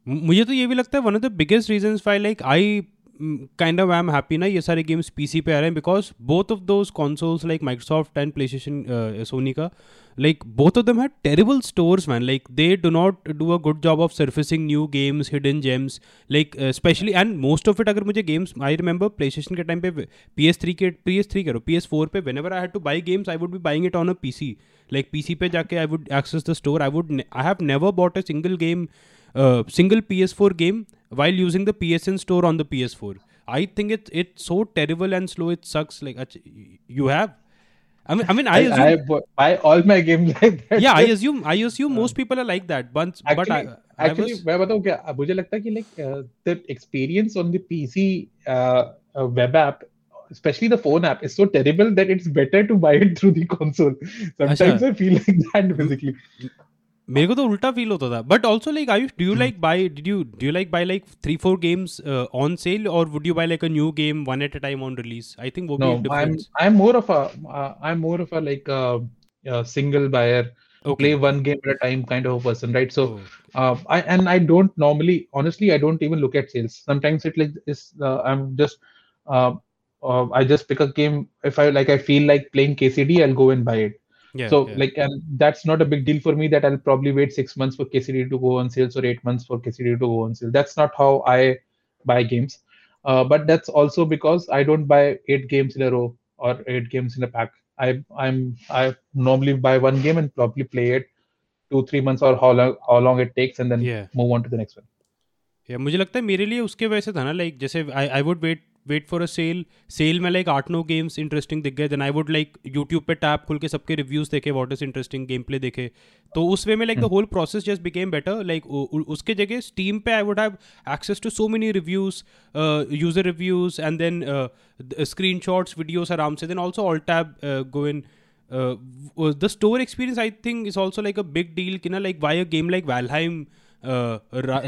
मुझे तो ये भी लगता है one of the biggest reasons why like I kind of I am happy ना ये सारे games PC पे आ रहे हैं because both of those consoles like Microsoft and PlayStation Sony का like both of them have terrible stores man like they do not do a good job of surfacing new games hidden gems like specially and most of it अगर मुझे games I remember PlayStation के time पे P S three के P S three करो P S four पे whenever I have to buy games I would भी buying it on a P C like P C पे जाके I would access the store I would I have never bought a single game uh, single PS4 game while using the PSN store on the PS4 I think it's it's so terrible and slow it sucks like ach- you have I mean I mean I I, assume I bu- buy all my games like that. yeah, I assume I assume most people are like that. But but actually, I, I actually was मैं बताऊँ क्या मुझे लगता है कि like uh, the experience on the PC uh, uh, web app especially the phone app is so terrible that it's better to buy it through the console sometimes अच्छा। I feel like that basically मेरे को तो उल्टा feel होता था but also like I do you like bye did you do you like bye like three four games on sale और would you bye like a new game one at a time on release I think वो भी no एक I'm difference I'm more of a uh, I'm more of a like a, a single buyer play one game at a time kind of a person right so uh, I and I don't normally, honestly, I don't even look at sales. Sometimes it like is uh, I'm just uh, uh, I just pick a game if I like I feel like playing KCD, I'll go and buy it. yeah, so yeah. like and that's not a big deal for me that I'll probably wait six months for KCD to go on sales or eight months for KCD to go on sale. That's not how I buy games. Uh, but that's also because I don't buy eight games in a row or eight games in a pack. I I'm I normally buy one game and probably play it two three months or how long how long it takes and then Yeah. move on to the next one. या मुझे लगता है मेरे लिए उसके वजह से था ना लाइक जैसे I I would wait wait for a sale sale में लाइक आठ नौ गेम्स इंटरेस्टिंग दिख गए। Then I would like YouTube पे टैप खुल के सबके रिव्यूज़ देखे what is interesting game play देखे। तो उस वे में like the whole process just became better like उसके जगह स्टीम पे I would have access to so many reviews user reviews and then screenshots videos आराम से। Then also all tab go in the store experience i think is also like a big deal you know like why a game like valheim uh,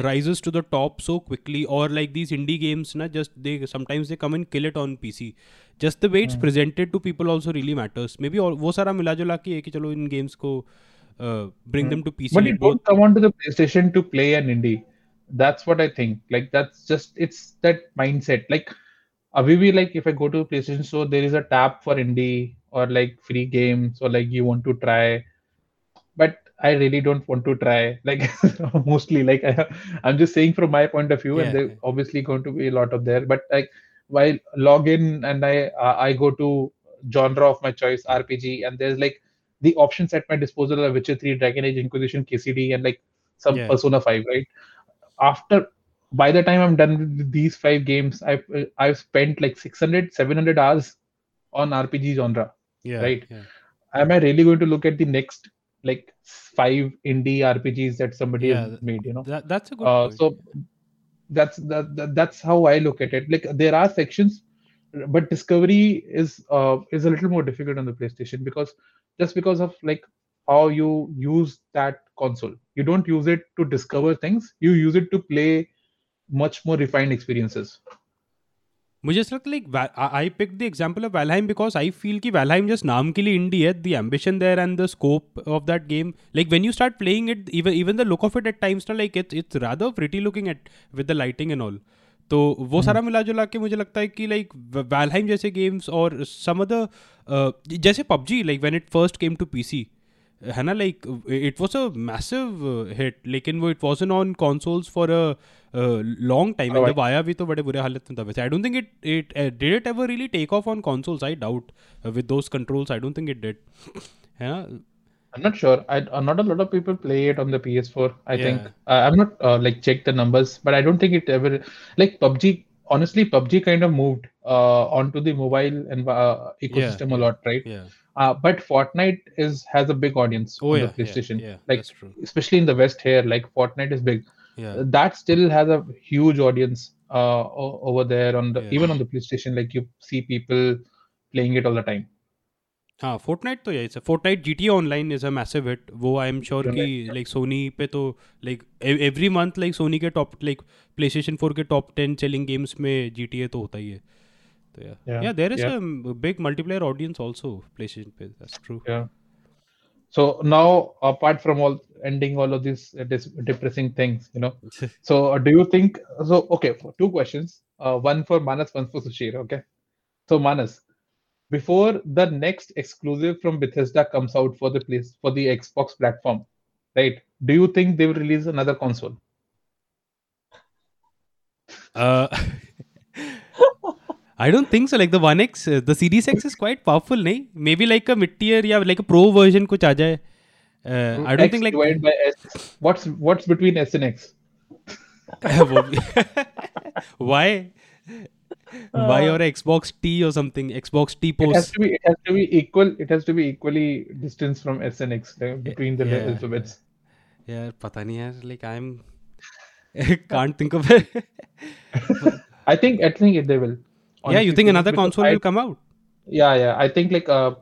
rises to the top so quickly or like these indie games na just they sometimes they come and kill it on pc just the way it's mm. presented to people also really matters maybe all, wo sara mila jula ke hai ki chalo in games ko uh, bring mm. them to pc but it both come come onto the playstation to play an indie that's what i think like that's just it's that mindset like Avivi, like if I go to PlayStation so there is a tab for indie or like free games or like you want to try. But I really don't want to try. Like mostly like I, I'm just saying from my point of view, Yeah, and there's yeah. obviously going to be a lot of there. But like while log in and I uh, I go to genre of my choice RPG and there's like the options at my disposal are Witcher 3, Dragon Age Inquisition, KCD, and like some Yeah. Persona 5, right? After by the time I'm done with these five games, I've I've spent like 600, 700 hours on RPG genre. yeah right. yeah. Am I really going to look at the next like five indie RPGs that somebody Yeah, has made? You know, That, that's a good uh, point. so that's that, that that's how I look at it. Like there are sections, but discovery is uh, is a little more difficult on the PlayStation because just because of like how you use that console, you don't use it to discover things. You use it to play much more refined experiences. मुझे ऐसा लगता है like I pick the example of Valheim because I feel कि Valheim just नाम के लिए indie है the ambition there and the scope of that game like when you start playing it even even the look of it at times ना like it's it's rather pretty looking at with the lighting and all तो वो सारा मिला जुला के मुझे लगता है कि लाइक वैलहाइम जैसे गेम्स और सम अदर जैसे PUBG like when it first came to PC है ना like it was a massive hit लेकिन वो it was on consoles for a long time and Right. जब आया भी तो बड़े बुरे हालत में था वैसे आई don't think it it did it ever really take off on consoles I doubt with those controls I don't think it did है ना I'm not sure. I uh, not a lot of people play it on the PS4. I think Yeah. uh, I'm not uh, like checked the numbers, but I don't think it ever like PUBG. Honestly, PUBG kind of moved uh, onto the mobile and uh, ecosystem a yeah. lot, right? yeah Uh, but Fortnite is has a big audience oh on yeah the PlayStation, yeah, yeah like that's true especially in the West here. Like Fortnite is big. yeah That still has a huge audience uh, o- over there on the Yeah. even on the PlayStation. Like you see people playing it all the time. हाँ Fortnite तो यही है Fortnite G T online is a massive hit वो I am sure कि like Sony पे तो like every month like Sony के top like PlayStation four के टॉप टेन सेलिंग गेम्स में जी टी ए तो होता ही है तो या Yeah, या there is yeah. A big multiplayer audience also PlayStation पे that's true Yeah. So now, apart from all ending all of these uh, depressing things, you know. so, uh, do you think so? Okay, two questions. Uh, one for Manas, one for Sushil. Okay, so Manas, before the next exclusive from Bethesda comes out for the place for the Xbox platform, right? Do you think they will release another console? Uh, I don't think so. Like the One X, uh, the Series X is quite powerful, nahi? Maybe like a mid tier या like a pro version कुछ आ uh, I don't X think like divided by S. What's what's between S and X? Why? Uh, Why or Xbox T or something? Xbox T post. It has to be. It has to be equal. It has to be equally distance from S and X like, between the yeah. alphabets. Yeah, pata nahi. Like I'm can't think of it. I think I think they will. Honestly, yeah, you think another console I, will come out? Yeah, yeah. I think like uh,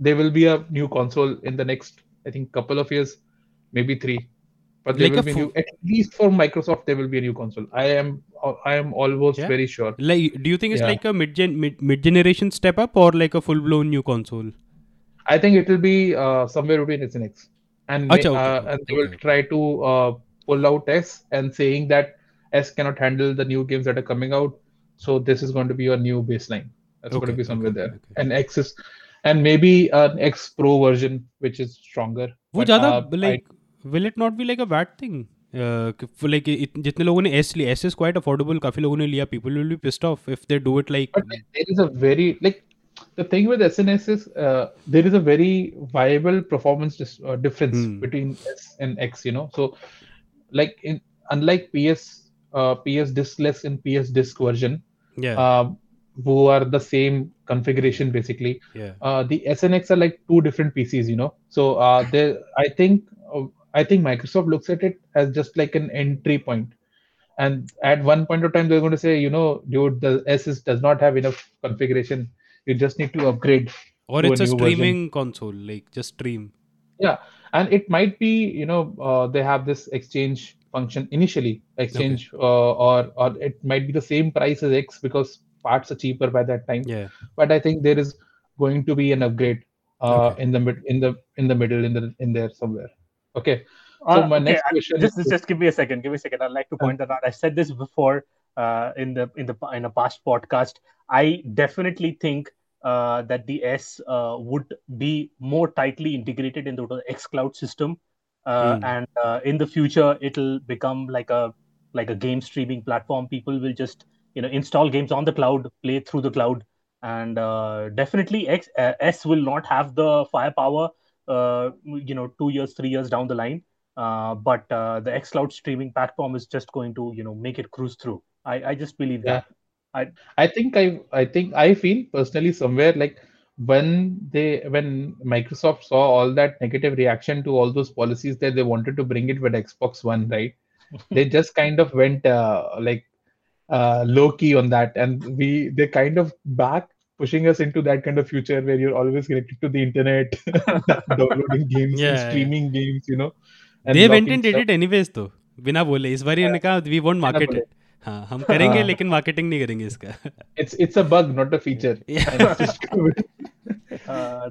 there will be a new console in the next I think couple of years, maybe three. But there Like will be new. At least for Microsoft, there will be a new console. I am I am almost Yeah? very sure. like do you think it's Yeah. like a mid gen mid, mid generation step up or like a full blown new console I think it will be uh, somewhere between S and X, and Acha, okay, uh, and they will try to uh, pull out S and saying that S cannot handle the new games that are coming out. So this is going to be your new baseline. That's going to be somewhere okay, there. okay. And X is, and maybe an X Pro version which is stronger. वो But, ज्यादा uh, I- like will it not be like a bad thing like जितने लोगों ने S लिया S is quite affordable काफी लोगों ने लिया people will be pissed off if they do it like But there is a very like the thing with SNS is uh, there is a very viable performance dis- uh, difference Hmm. between S and X. You know, so like in unlike PS uh, PS diskless and PS disk version, या uh, who are the same configuration basically. Yeah. Uh, the SNX are like two different PCs, you know. So uh, they, I think, uh, I think Microsoft looks at it as just like an entry. And at one point of time, they're going to say, you know, dude, the SS does not have enough configuration. You just need to upgrade. Or it's a, a streaming version. console, like just stream. Yeah, and it might be, you know, uh, they have this exchange function initially exchange okay. uh, or or it might be the same price as x because parts are cheaper by that time. Yeah. But I think there is going to be an upgrade uh, Okay. in the mid, in the in the middle, in the in there somewhere. Okay. Uh, So my okay, next question just, is- just just give me a second. Give me a second. I'd like to point that out. I said this before uh, in the in the in a past podcast. I definitely think uh, that the S uh, would be more tightly integrated into the X Cloud system, uh, Hmm. and uh, in the future it'll become like a like a game streaming platform. People will just you know install games on the cloud, play through the cloud, and uh, definitely X uh, S will not have the firepower. Uh, you know, two years, three years down the line. Uh, but uh, the Cloud streaming platform is just going to, you know, make it cruise through. I, I just believe Yeah. that. I think I I think I feel personally somewhere like when they when Microsoft saw all that negative reaction to all those policies that they wanted to bring it with Xbox One, right? they just kind of went uh, like uh, low key on that, and we they kind of back pushing us into that kind of future where you're always connected to the internet, downloading games, yeah, streaming yeah. games, you know. they went and did it anyways though. बिना बोले। इस बार इन्होंने कहा we won't market it हाँ हम करेंगे लेकिन marketing नहीं करेंगे इसका। It's it's a bug not a feature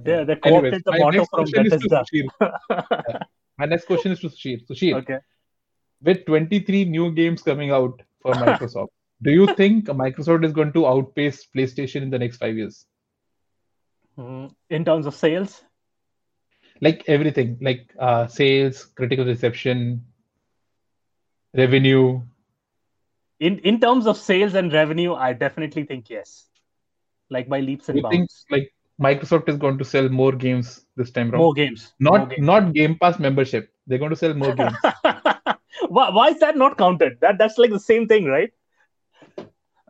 they they quoted the motto from Bethesda. my next question is to Sushil. Sushil, okay. with 23 new games coming out for Microsoft, do you think Microsoft is going to outpace PlayStation in the next five years? Mm, in terms of sales, Like everything, like uh, sales, critical reception, revenue. in in terms of sales and revenue, I definitely think yes, like by leaps and you think bounds. like Microsoft is going to sell more games this time around? More games. not more games. not Game Pass membership. They're going to sell more games. why, why is that not counted? That that's like the same thing, right?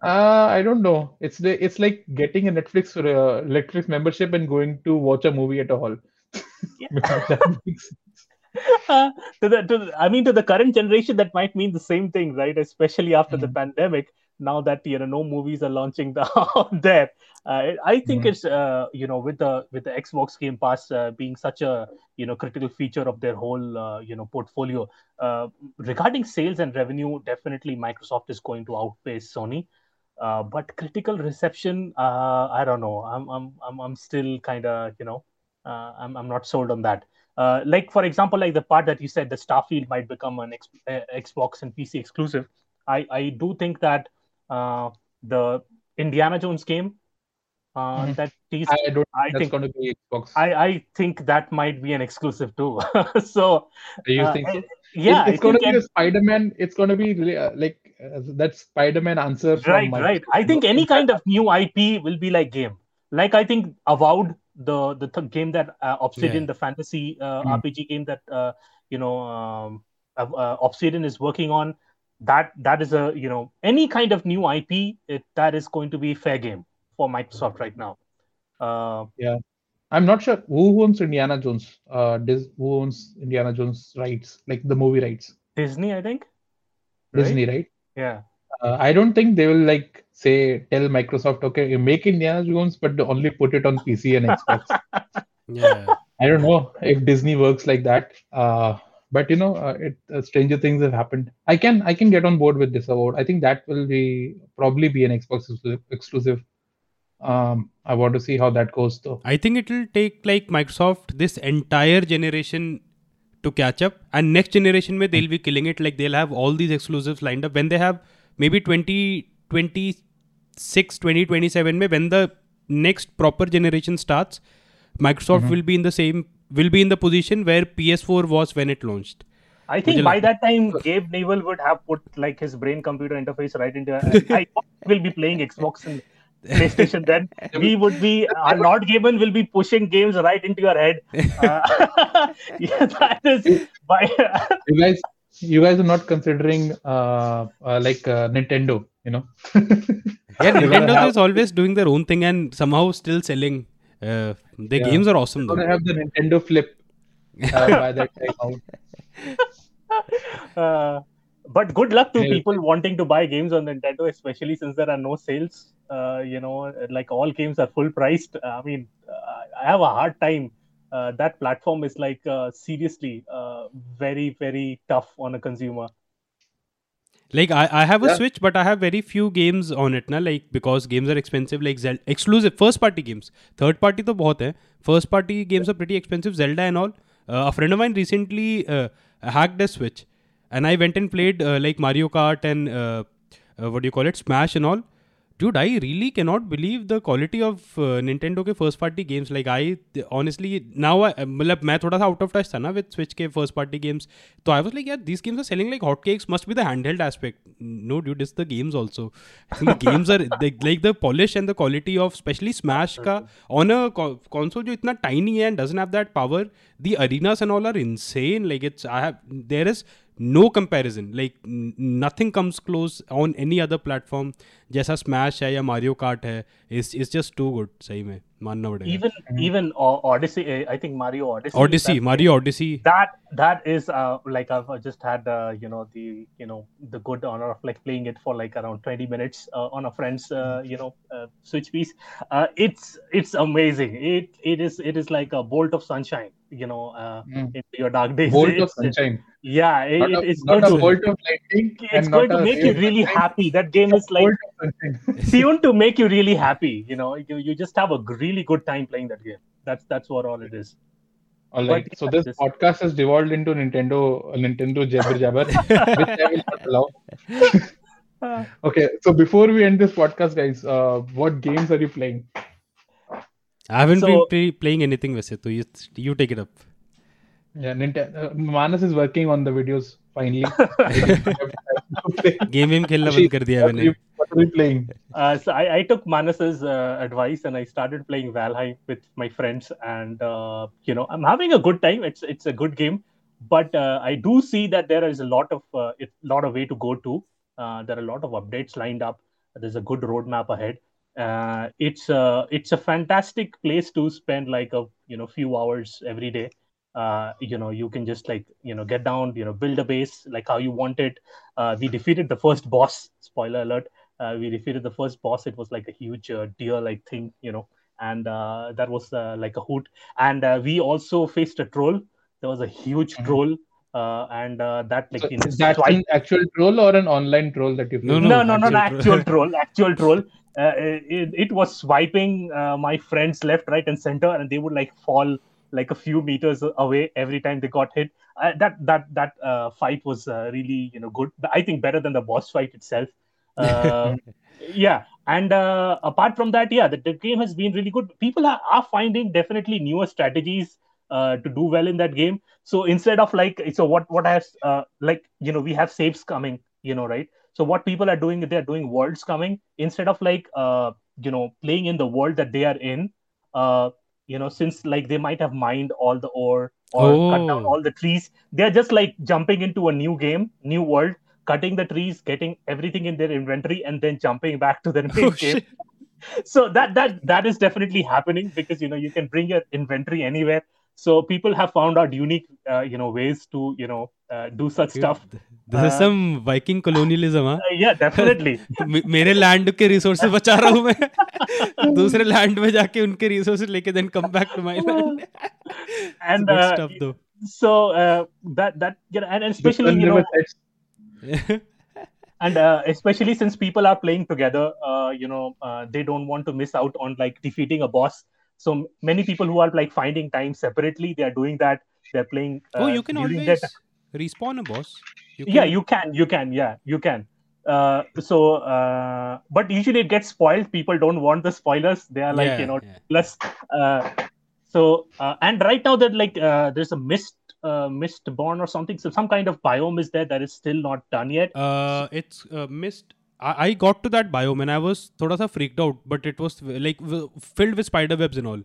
Uh, I don't know. It's the, it's like getting a Netflix uh, Netflix membership and going to watch a movie at a hall. Uh, to the, to the, I mean, to the current generation, that might mean the same thing, right? Especially after the Mhm. pandemic, now that you know no movies are launching out there. Uh, I think Mhm. it's uh, you know with the with the Xbox Game Pass uh, being such a you know critical feature of their whole uh, you know portfolio. Uh, regarding sales and revenue, definitely Microsoft is going to outpace Sony. Uh, but critical reception, uh, I don't know. I'm I'm I'm, I'm still kind of you know uh, I'm I'm not sold on that. Uh, like for example, like the part that you said, the Starfield might become an X, uh, Xbox and PC exclusive. I I do think that uh, the Indiana Jones game uh, Mhm. that teased, I don't. I think going to be Xbox. I I think that might be an exclusive too. so Do you uh, think so? Yeah, it's going to be a Spider-Man. It's going to be really uh, like uh, that Spider-Man answer from right right i think any kind of new ip will be like game like i think avowed the the th- game that uh, obsidian Yeah. the fantasy uh, Hmm. rpg game that uh, you know um, uh, obsidian is working on that that is a you know any kind of new ip it, that is going to be fair game for microsoft right now uh, I'm not sure who owns Indiana Jones. Uh, Dis- who owns Indiana Jones rights, like the movie rights? disney i think right? Disney, right? yeah Uh, I don't think they will like say tell Microsoft, okay, you make Indiana Jones, but only put it on PC and Xbox. Yeah. I don't know if Disney works like that. Uh, but you know, uh, it uh, stranger things have happened. I can I can get on board with this award. I think that will be probably be an Xbox exclusive. Exclusive. Um, I want to see how that goes though. I think it will take like Microsoft this entire generation to catch up, and next generation may they'll be killing it. Like they'll have all these exclusives lined up when they have maybe 2026, 2027 may when the next proper generation starts, Microsoft will be in the same will be in the position where PS4 was when it launched. I think by like? that time, Gabe Newell would have put like his brain computer interface right into. I will be playing Xbox and PlayStation. Then we would be. Our Lord Gaben will be pushing games right into your head. Uh, yeah, that is by. You guys, you guys are not considering uh, uh like uh, Nintendo. You know. Yeah, Nintendo have- is always doing their own thing and somehow still selling. Uh, their Yeah. games are awesome Gonna have the Nintendo Flip uh, by that time out Uh, but good luck to Yeah. people wanting to buy games on Nintendo, especially since there are no sales. Uh, you know, like all games are full priced. I mean, uh, I have a hard time. Uh, that platform is like uh, seriously uh, very, very tough on a consumer. Like I, I have a Yeah. Switch, but I have very few games on it, na. Like because games are expensive. Like Zelda, exclusive first party games. Third party तो बहुत है. First party games are pretty expensive. Zelda and all. Uh, a friend of mine recently uh, hacked a Switch, and I went and played uh, like Mario Kart and uh, uh, what do you call it, Smash and all. Dude, I really cannot believe the quality of uh, Nintendo के first party games. Like I honestly now I मतलब मैं थोड़ा सा out of touch था ना with Switch के first party games. तो I was like, yeah, these games are selling like hotcakes. Must be the handheld aspect. No, dude, it's the games also. I think the games are they, like the polish and the quality of especially Smash का on a co- console जो इतना tiny है and doesn't have that power. The arenas and all are insane. Like it's I have there is no comparison. Like nothing comes close on any other platform जैसा Smash है या Mario Kart है is is just too good सही में मानना पड़ेगा Even, even O- Odyssey. uh, I think Mario Odyssey. Odissi that- Mario Odissi that that is uh, like I've uh, just had uh, you know the you know the good honor of like playing it for like around 20 minutes uh, on a friend's uh, you know uh, switch piece uh, it's it's amazing it it is it is like a bolt of sunshine you know uh, Mm. into your dark days Bolt of It's- sunshine. yeah it, Not a, it- it's not going a to bolt of lightning. it's and going not to a make you ray of really sunshine. happy that game is like Bolt of sunshine. Soon to make you really happy. You know, you, you just have a really good time playing that game. That's that's what all it is. All right. But, so yeah, this, this podcast has devolved into Nintendo uh, Nintendo jabber jabber, which I will not allow. okay so before we end this podcast guys uh, what games are you playing i haven't so, been play, playing anything Vasit, so you, you take it up yeah Nintendo, uh, manas is working on the videos finally game game khelna band kar diya maine what, are मैंने you, what are you playing? Uh, so I, I took Manas's uh, advice and I started playing Valheim with my friends, and uh, you know I'm having a good time. It's it's a good game, but uh, I do see that there is a lot of uh, it, lot of way to go to. Uh, there are a lot of updates lined up. There's a good roadmap ahead. Uh, it's a it's a fantastic place to spend like a you know few hours every day. Uh, you know you can just like you know get down, you know build a base like how you want it. Uh, we defeated the first boss. Spoiler alert uh, we defeated the first boss. It was like a huge uh, deer-like thing, you know, and uh, that was uh, like a hoot. And uh, we also faced a troll. There was a huge Mhm. troll, uh, and uh, that like So you know, is that swipe- an actual troll or an online troll that you No, played? no, no, no, no, actual actual troll, actual troll. Uh, it, it was swiping uh, my friends left, right, and center, and they would like fall like a few meters away every time they got hit. Uh, that that that uh, fight was uh, really you know good. I think better than the boss fight itself. Uh, yeah, and uh, apart from that, yeah, the, the game has been really good. People are, are finding definitely newer strategies uh, to do well in that game. So instead of like, so what what has uh, like you know we have saves coming, you know, right? So what people are doing, they're doing worlds coming instead of like uh, you know playing in the world that they are in. Uh, you know, since like they might have mined all the ore or cut down Oh. all the trees, they're just like jumping into a new game, new world, cutting the trees, getting everything in their inventory, and then jumping back to the main Oh, game shit. so that that that is definitely happening because you know you can bring your inventory anywhere so people have found out unique uh, you know ways to you know uh, do such Dude, stuff This is Uh, some Viking colonialism, huh? uh, yeah definitely मे- मेरे land के resources बचा रहा हूँ मैं दूसरे land में जाके उनके रिसोर्सेज लेके then come back to my land and good uh, stuff though so uh, that that you know, and, and The especially Sun you know River sets- and uh, especially since people are playing together uh, you know uh, they don't want to miss out on like defeating a boss. So many people who are like finding time separately they are doing that. They're playing oh uh, you can always that- respawn a boss. You yeah you can you can yeah you can. Uh, so uh, but usually it gets spoiled. People don't want the spoilers. They are like yeah, you know yeah. plus uh, so uh, and right now that like uh, there's a mist uh, mist born or something so some kind of biome is there that is still not done yet Uh, it's uh, missed. I, I got to that biome and I was thoda sa freaked out, but it was like w- filled with spider webs and all.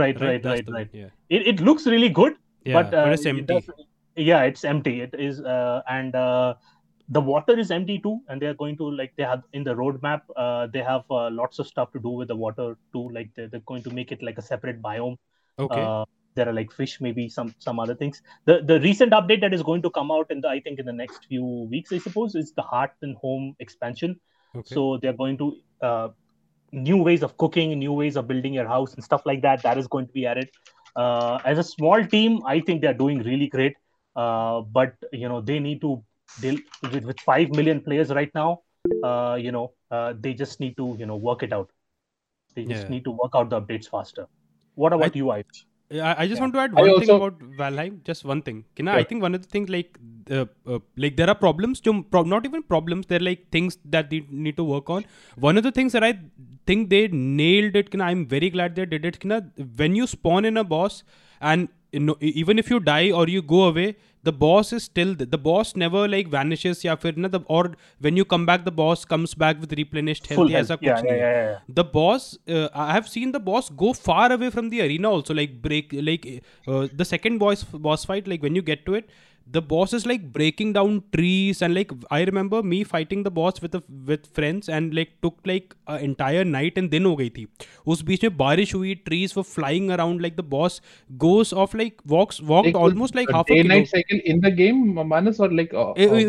right right That's right the- right Yeah, it, it looks really good yeah, but, uh, it's it empty. does- yeah it's empty it is uh, and uh, the water is empty too and they are going to like they have in the roadmap uh, they have uh, lots of stuff to do with the water too like they're, they're going to make it like a separate biome Okay. uh, there are like fish maybe some some other things. The the recent update that is going to come out in the i think in the next few weeks i suppose is the Hearth and Home expansion. Okay. so they're going to uh, new ways of cooking new ways of building your house and stuff like that that is going to be added. Uh, as a small team i think they're doing really great. Uh, but you know they need to deal with, with 5 million players right now. Uh, you know uh, they just need to you know work it out. They just Yeah. need to work out the updates faster. What about you Ives? Yeah, I, I just Yeah. want to add I one thing also- about Valheim. Just one thing. Can I, I think one of the things like uh, uh, like there are problems. jo pro- not even problems. They're like things that they need to work on. One of the things that I think they nailed it. Can I'm very glad they did it. Can when you spawn in a boss and you know, even if you die or you go away, the boss is still th- the boss never like vanishes. या फिर ना the or when you come back, the boss comes back with replenished health. full या health. ऐसा yeah, कुछ yeah, नहीं है yeah, yeah. the boss uh, i have seen the boss go far away from the arena also like break like uh, the second boss boss fight like when you get to it the boss is like breaking down trees and like i remember me fighting the boss with a, with friends and like took like an entire night and दिन हो गई थी उस बीच में बारिश हुई trees were flying around like the boss goes off like walks walked Like, almost like a half a day kilo night cycle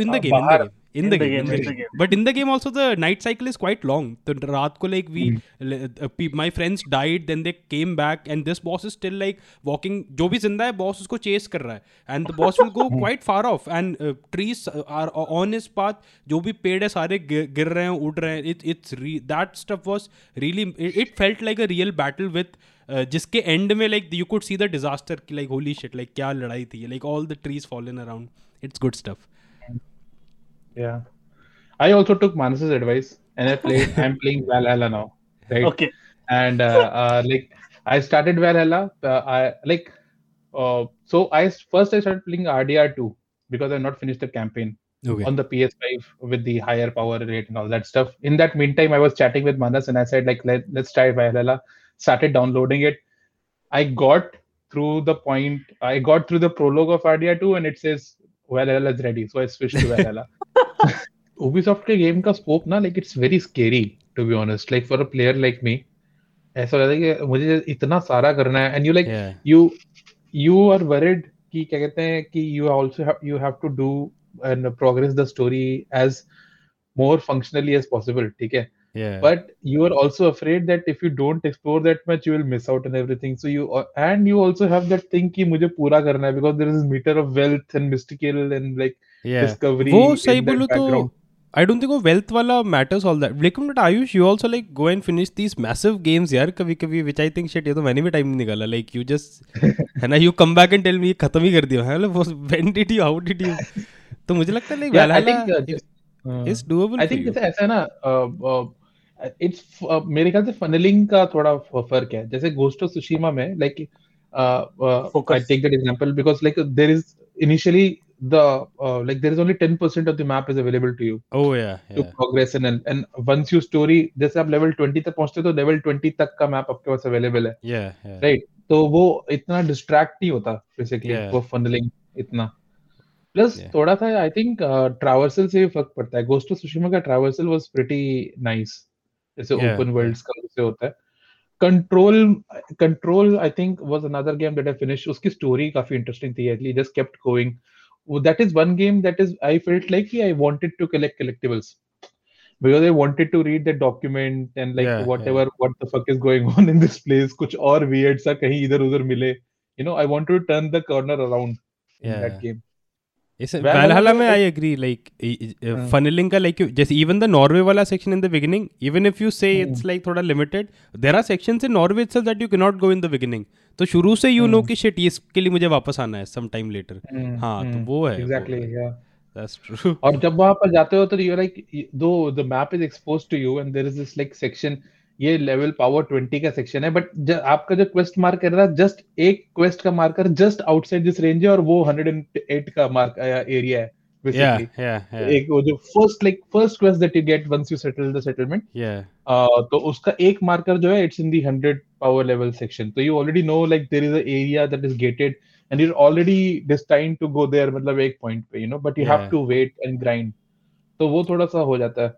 in the game, Manas, Uh, Eh, uh, in the uh, game, the game, in the game, in the game. game. But in the game also the night cycle is quite long. तो रात को like we, Hmm. uh, my friends died, then they came back, and this boss is still like walking. जो भी ज़िंदा है, boss उसको chase कर रहा है, and the boss will go Hmm. quite far off, and uh, trees are on his path. जो भी पेड़ है सारे गिर रहे हैं, उड़ रहे हैं. That stuff was really. It, it felt like a real battle with. Uh, जिसके एंड में like you could see the disaster की लाइक होली शिट लाइक क्या लड़ाई थी like all the trees fallen around it's good stuff Yeah. I also took Manas's advice and I played. I'm playing Valhalla now, right? okay And uh, uh, like I started Valhalla. Uh, I like uh, so I first I started playing RDR two because I've not finished the campaign okay on the PS5 with the higher power rate and all that stuff. In that meantime, I was chatting with Manas and I said like Let, let's try Valhalla. Started downloading it. I got through the point. I got through the prologue of RDR two and it says Valhalla is ready. So I switched to Valhalla. Ubisoft के game का scope ना like it's very scary to be honest like for a player like me ऐसा लगता है कि मुझे इतना सारा करना है and you like you you are worried कि क्या कहते हैं कि you also have you have to do and progress the story as more functionally as possible ठीक है yeah but you are also afraid that if you don't explore that much you will miss out on everything so you and you also have that thing कि मुझे पूरा करना है because there is a meter of wealth and mystical and like yeah discovery वो in सही that बोलो तो background. I don't think वो wealth वाला matters all that. लेकिन but Ayush, you also like go and finish these massive games यार कभी कभी which I think shit ये तो मैंने भी time नहीं निकाला like you just है ना you come back and tell me ये खत्म ही कर दिया है मतलब वो when did you how did you तो मुझे लगता है like yeah I Valhalla think uh, just, uh, is doable I think for you. जैसे ऐसा है ना इट्स मेरे ख्याल से फनलिंग का थोड़ा फ़र्क है। जैसे गोस्ट ऑफ़ सुशीमा में like I take that example because like there is initially the uh, like there is only 10% of the map is available to you. Oh yeah to yeah progress in and, and once you story जैसे आप level 20 तक पहुँचते हो तो level 20 तक का map आपके पास अवेलेबल है। Yeah yeah. राइट तो वो इतना डिस्ट्रैक्ट नहीं होता बेसिकली Yeah. वो फनलिंग इतना। Plus Yeah. थोड़ा सा आई थिंक ट्रैवर्सल से भी फ़र्क पड़ता है। गोस्ट ऑफ़ सुशिमा का ट्रैवर्सल वाज प्रीटी नाइस जैसे ओपन वर्ल्ड्स का उसे होता है। Control Control I think was another game that I finish उसकी स्टोरी काफ़ी इंटरेस्टिंग थी एटली just kept going that is one game that is I felt like कि I wanted to collect collectibles because I wanted to read the document and like whatever what the fuck is going on in this place कुछ और weird सा कहीं इधर-उधर मिले। You know I want to turn the corner around in that game Valhalla Valhalla में में I like- agree like i- i- uh, हाँ. funneling का like you जैसे even the Norway वाला section in the beginning even if you say it's like थोड़ा limited there are sections in Norway itself that you cannot go in the beginning तो शुरू से you know हम्म. कि shit ये इसके लिए मुझे वापस आना है some time later Hmm, हाँ तो hmm, वो है वो exactly है. yeah that's true और जब वहाँ पर जाते हो तो यू लाइक दो map is expose to you and is this like section ये लेवल पावर 20 का सेक्शन है बट आपका जो क्वेस्ट मार्क कर रहा है जस्ट एक क्वेस्ट का marker just outside this range है और वो 108 का मार्क एरिया है yeah yeah yeah. एक वो जो first like first quest that you get once you settle the settlement तो उसका एक मार्कर जो है it's in the 100 power level section तो you already know like there is a area that is gated and you already destined to go there मतलब एक point पे you know but you have to wait and grind तो वो थोड़ा सा हो जाता है।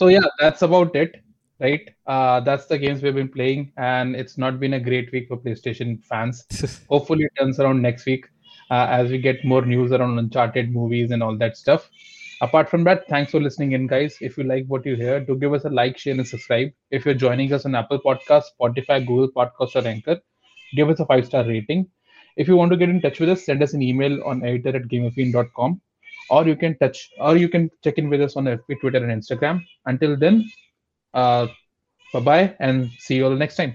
So yeah that's about it right? Uh that's the games we've been playing and it's not been a great week for playstation fans. Hopefully it turns around next week uh, as we get more news around uncharted movies and all that stuff. Apart from that thanks for listening in guys. If you like what you hear do give us a like share and subscribe. If you're joining us on apple podcast spotify google podcast or anchor give us a five star rating. If you want to get in touch with us send us an email on editor at gameoffiend.com or you can touch or you can check in with us on fb twitter and instagram. Until then uh bye bye and see you all next time